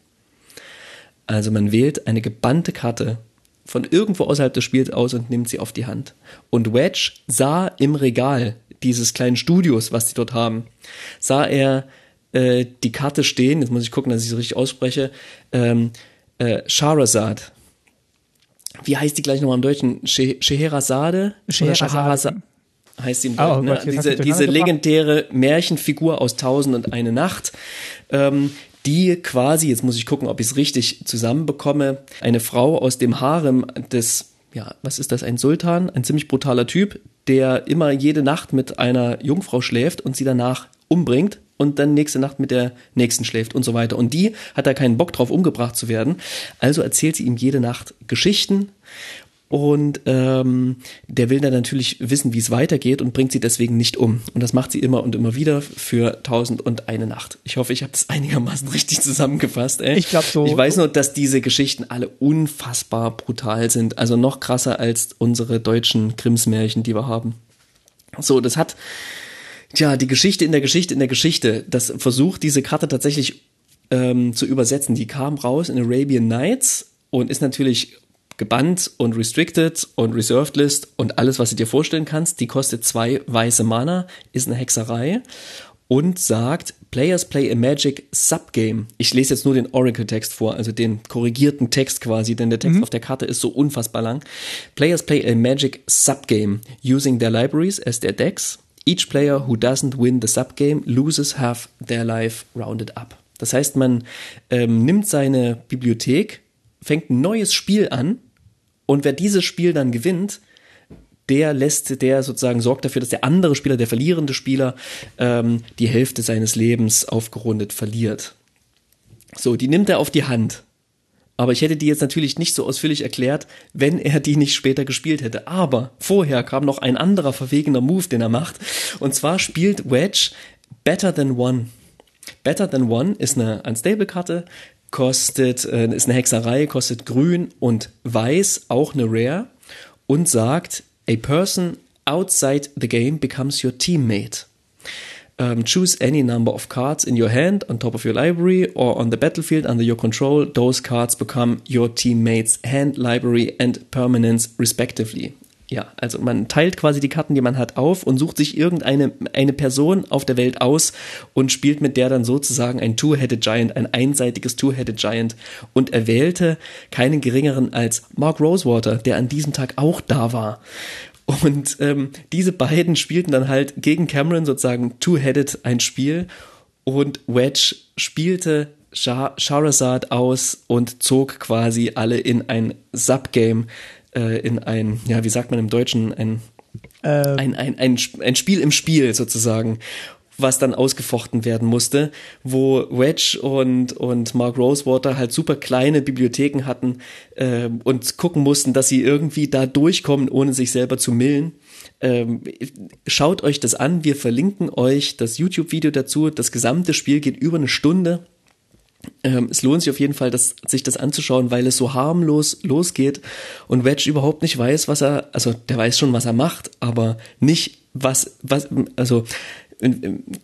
Also man wählt eine gebannte Karte von irgendwo außerhalb des Spiels aus und nimmt sie auf die Hand. Und Wedge sah im Regal dieses kleinen Studios, was die dort haben, sah er äh, die Karte stehen, jetzt muss ich gucken, dass ich so richtig ausspreche, ähm, äh, Charizard. Wie heißt die gleich nochmal im Deutschen? She Scheherazade? Scheherazade. heißt sie im Oh, Deutschen. Gott, jetzt ne? du Diese, diese legendäre Märchenfigur aus Tausend und eine Nacht, ähm, die quasi, jetzt muss ich gucken, ob ich es richtig zusammenbekomme, eine Frau aus dem Harem des, ja, was ist das, ein Sultan, ein ziemlich brutaler Typ, der immer jede Nacht mit einer Jungfrau schläft und sie danach umbringt und dann nächste Nacht mit der nächsten schläft und so weiter. Und die hat da keinen Bock drauf, umgebracht zu werden. Also erzählt sie ihm jede Nacht Geschichten und ähm, der will dann natürlich wissen, wie es weitergeht und bringt sie deswegen nicht um. Und das macht sie immer und immer wieder für tausend und eine Nacht. Ich hoffe, ich habe das einigermaßen richtig zusammengefasst. Ey. Ich glaub so. Ich weiß nur, dass diese Geschichten alle unfassbar brutal sind. Also noch krasser als unsere deutschen Grimmsmärchen, die wir haben. So, das hat Tja, die Geschichte in der Geschichte in der Geschichte, das versucht diese Karte tatsächlich ähm, zu übersetzen. Die kam raus in Arabian Nights und ist natürlich gebannt und restricted und reserved list und alles, was du dir vorstellen kannst. Die kostet zwei weiße Mana, ist eine Hexerei und sagt, Players play a Magic Subgame. Ich lese jetzt nur den Oracle-Text vor, also den korrigierten Text quasi, denn der Text auf der Karte ist so unfassbar lang. Players play a Magic Subgame using their libraries as their decks. Each player who doesn't win the Subgame loses half their life rounded up. Das heißt, man ähm, nimmt seine Bibliothek, fängt ein neues Spiel an und wer dieses Spiel dann gewinnt, der lässt, der sozusagen sorgt dafür, dass der andere Spieler, der verlierende Spieler, ähm, die Hälfte seines Lebens aufgerundet verliert. So, die nimmt er auf die Hand. Aber ich hätte die jetzt natürlich nicht so ausführlich erklärt, wenn er die nicht später gespielt hätte. Aber vorher kam noch ein anderer verwegener Move, den er macht. Und zwar spielt Wedge Better Than One. Better Than One ist eine Unstable-Karte, kostet, äh, ist eine Hexerei, kostet grün und weiß, auch eine Rare, und sagt, a person outside the game becomes your teammate. Um, choose any number of cards in your hand on top of your library or on the battlefield under your control. Those cards become your teammates' hand, library and permanence respectively. Ja, also man teilt quasi die Karten, die man hat, auf und sucht sich irgendeine eine Person auf der Welt aus und spielt mit der dann sozusagen ein Two-Headed Giant, ein einseitiges Two-Headed Giant. Und er wählte keinen geringeren als Mark Rosewater, der an diesem Tag auch da war. Und ähm, diese beiden spielten dann halt gegen Cameron sozusagen Two-Headed ein Spiel. Und Wedge spielte Char Charizard aus und zog quasi alle in ein Subgame, äh, in ein, ja, wie sagt man im Deutschen, ein, Äh, ein, ein, ein, ein Spiel im Spiel sozusagen was dann ausgefochten werden musste, wo Wedge und, und Mark Rosewater halt super kleine Bibliotheken hatten äh, und gucken mussten, dass sie irgendwie da durchkommen, ohne sich selber zu millen. Ähm, schaut euch das an, wir verlinken euch das YouTube-Video dazu. Das gesamte Spiel geht über eine Stunde. Ähm, es lohnt sich auf jeden Fall, das, sich das anzuschauen, weil es so harmlos losgeht und Wedge überhaupt nicht weiß, was er, also der weiß schon, was er macht, aber nicht was, was, also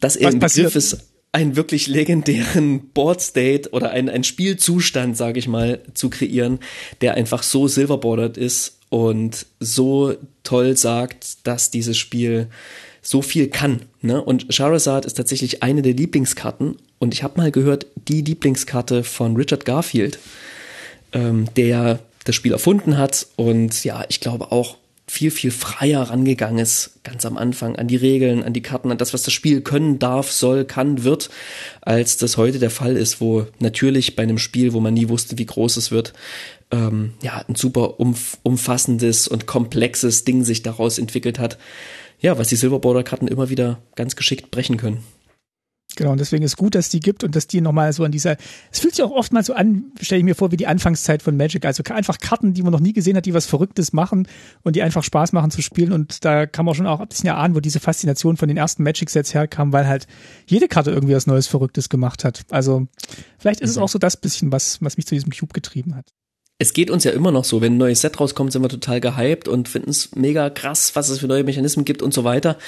dass er Was im passiert? Begriff ist, einen wirklich legendären Board State oder einen, einen Spielzustand, sage ich mal, zu kreieren, der einfach so silverbordered ist und so toll sagt, dass dieses Spiel so viel kann. Ne? Und Charizard ist tatsächlich eine der Lieblingskarten. Und ich habe mal gehört, die Lieblingskarte von Richard Garfield, ähm, der das Spiel erfunden hat und ja, ich glaube auch viel, viel freier rangegangen ist, ganz am Anfang, an die Regeln, an die Karten, an das, was das Spiel können darf, soll, kann, wird, als das heute der Fall ist, wo natürlich bei einem Spiel, wo man nie wusste, wie groß es wird, ähm, ja, ein super umf umfassendes und komplexes Ding sich daraus entwickelt hat. Ja, was die Silverborder-Karten immer wieder ganz geschickt brechen können. Genau, und deswegen ist gut, dass die gibt und dass die nochmal so an dieser, es fühlt sich auch oft mal so an, stelle ich mir vor, wie die Anfangszeit von Magic. Also einfach Karten, die man noch nie gesehen hat, die was Verrücktes machen und die einfach Spaß machen zu spielen. Und da kann man schon auch ein bisschen erahnen, wo diese Faszination von den ersten Magic-Sets herkam, weil halt jede Karte irgendwie was Neues, Verrücktes gemacht hat. Also vielleicht ist es auch so das bisschen, was, was mich zu diesem Cube getrieben hat. Es geht uns ja immer noch so, wenn ein neues Set rauskommt, sind wir total gehypt und finden es mega krass, was es für neue Mechanismen gibt und so weiter.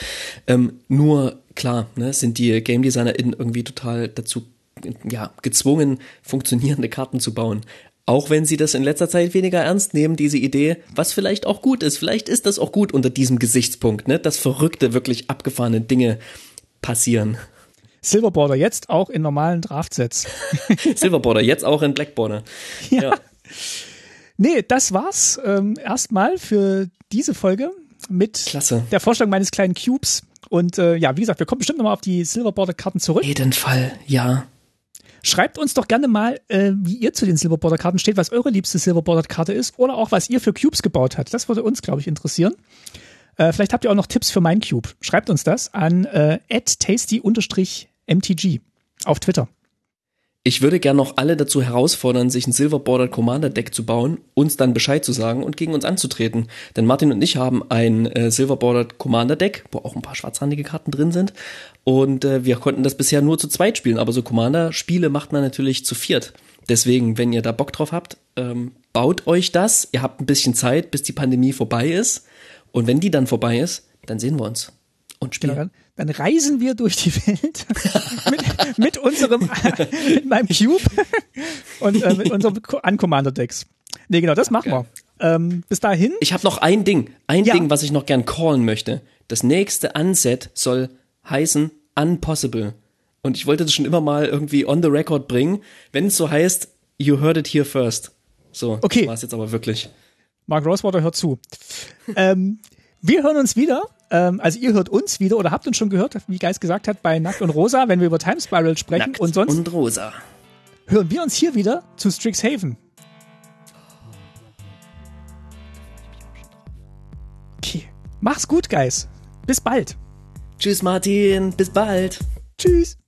Ähm, nur klar, ne, sind die Game DesignerInnen irgendwie total dazu ja, gezwungen, funktionierende Karten zu bauen. Auch wenn sie das in letzter Zeit weniger ernst nehmen, diese Idee, was vielleicht auch gut ist. Vielleicht ist das auch gut unter diesem Gesichtspunkt, ne, dass verrückte, wirklich abgefahrene Dinge passieren. Silverborder jetzt auch in normalen Draftsets. Silverborder jetzt auch in Blackborder. Ja. ja. Nee, das war's ähm, erstmal für diese Folge mit Klasse. der Vorstellung meines kleinen Cubes. Und äh, ja, wie gesagt, wir kommen bestimmt nochmal auf die Silverborder-Karten zurück. Jeden Fall, ja. Schreibt uns doch gerne mal, äh, wie ihr zu den Silverborder-Karten steht, was eure liebste Silverborder-Karte ist oder auch, was ihr für Cubes gebaut habt. Das würde uns, glaube ich, interessieren. Äh, vielleicht habt ihr auch noch Tipps für mein Cube. Schreibt uns das an äh, tasty-mtg auf Twitter. Ich würde gern noch alle dazu herausfordern, sich ein Silver Bordered Commander Deck zu bauen, uns dann Bescheid zu sagen und gegen uns anzutreten. Denn Martin und ich haben ein äh, Silver Bordered Commander Deck, wo auch ein paar schwarzrandige Karten drin sind. Und äh, wir konnten das bisher nur zu zweit spielen, aber so Commander-Spiele macht man natürlich zu viert. Deswegen, wenn ihr da Bock drauf habt, ähm, baut euch das. Ihr habt ein bisschen Zeit, bis die Pandemie vorbei ist. Und wenn die dann vorbei ist, dann sehen wir uns und spielen. Dann reisen wir durch die Welt mit, mit unserem, mit meinem Cube und äh, mit unserem Uncommander-Decks. Nee, genau, das machen wir. Ähm, bis dahin. Ich habe noch ein Ding, ein ja. Ding, was ich noch gern callen möchte. Das nächste Unset soll heißen Unpossible. Und ich wollte das schon immer mal irgendwie on the record bringen, wenn es so heißt, you heard it here first. So, okay. war es jetzt aber wirklich. Mark Rosewater hört zu. ähm, wir hören uns wieder ähm, also ihr hört uns wieder oder habt uns schon gehört, wie Geist gesagt hat, bei Nackt und Rosa, wenn wir über Time Spiral sprechen. Nackt und sonst und Rosa. hören wir uns hier wieder zu Strixhaven. Okay. Mach's gut, Geist. Bis bald. Tschüss, Martin. Bis bald. Tschüss.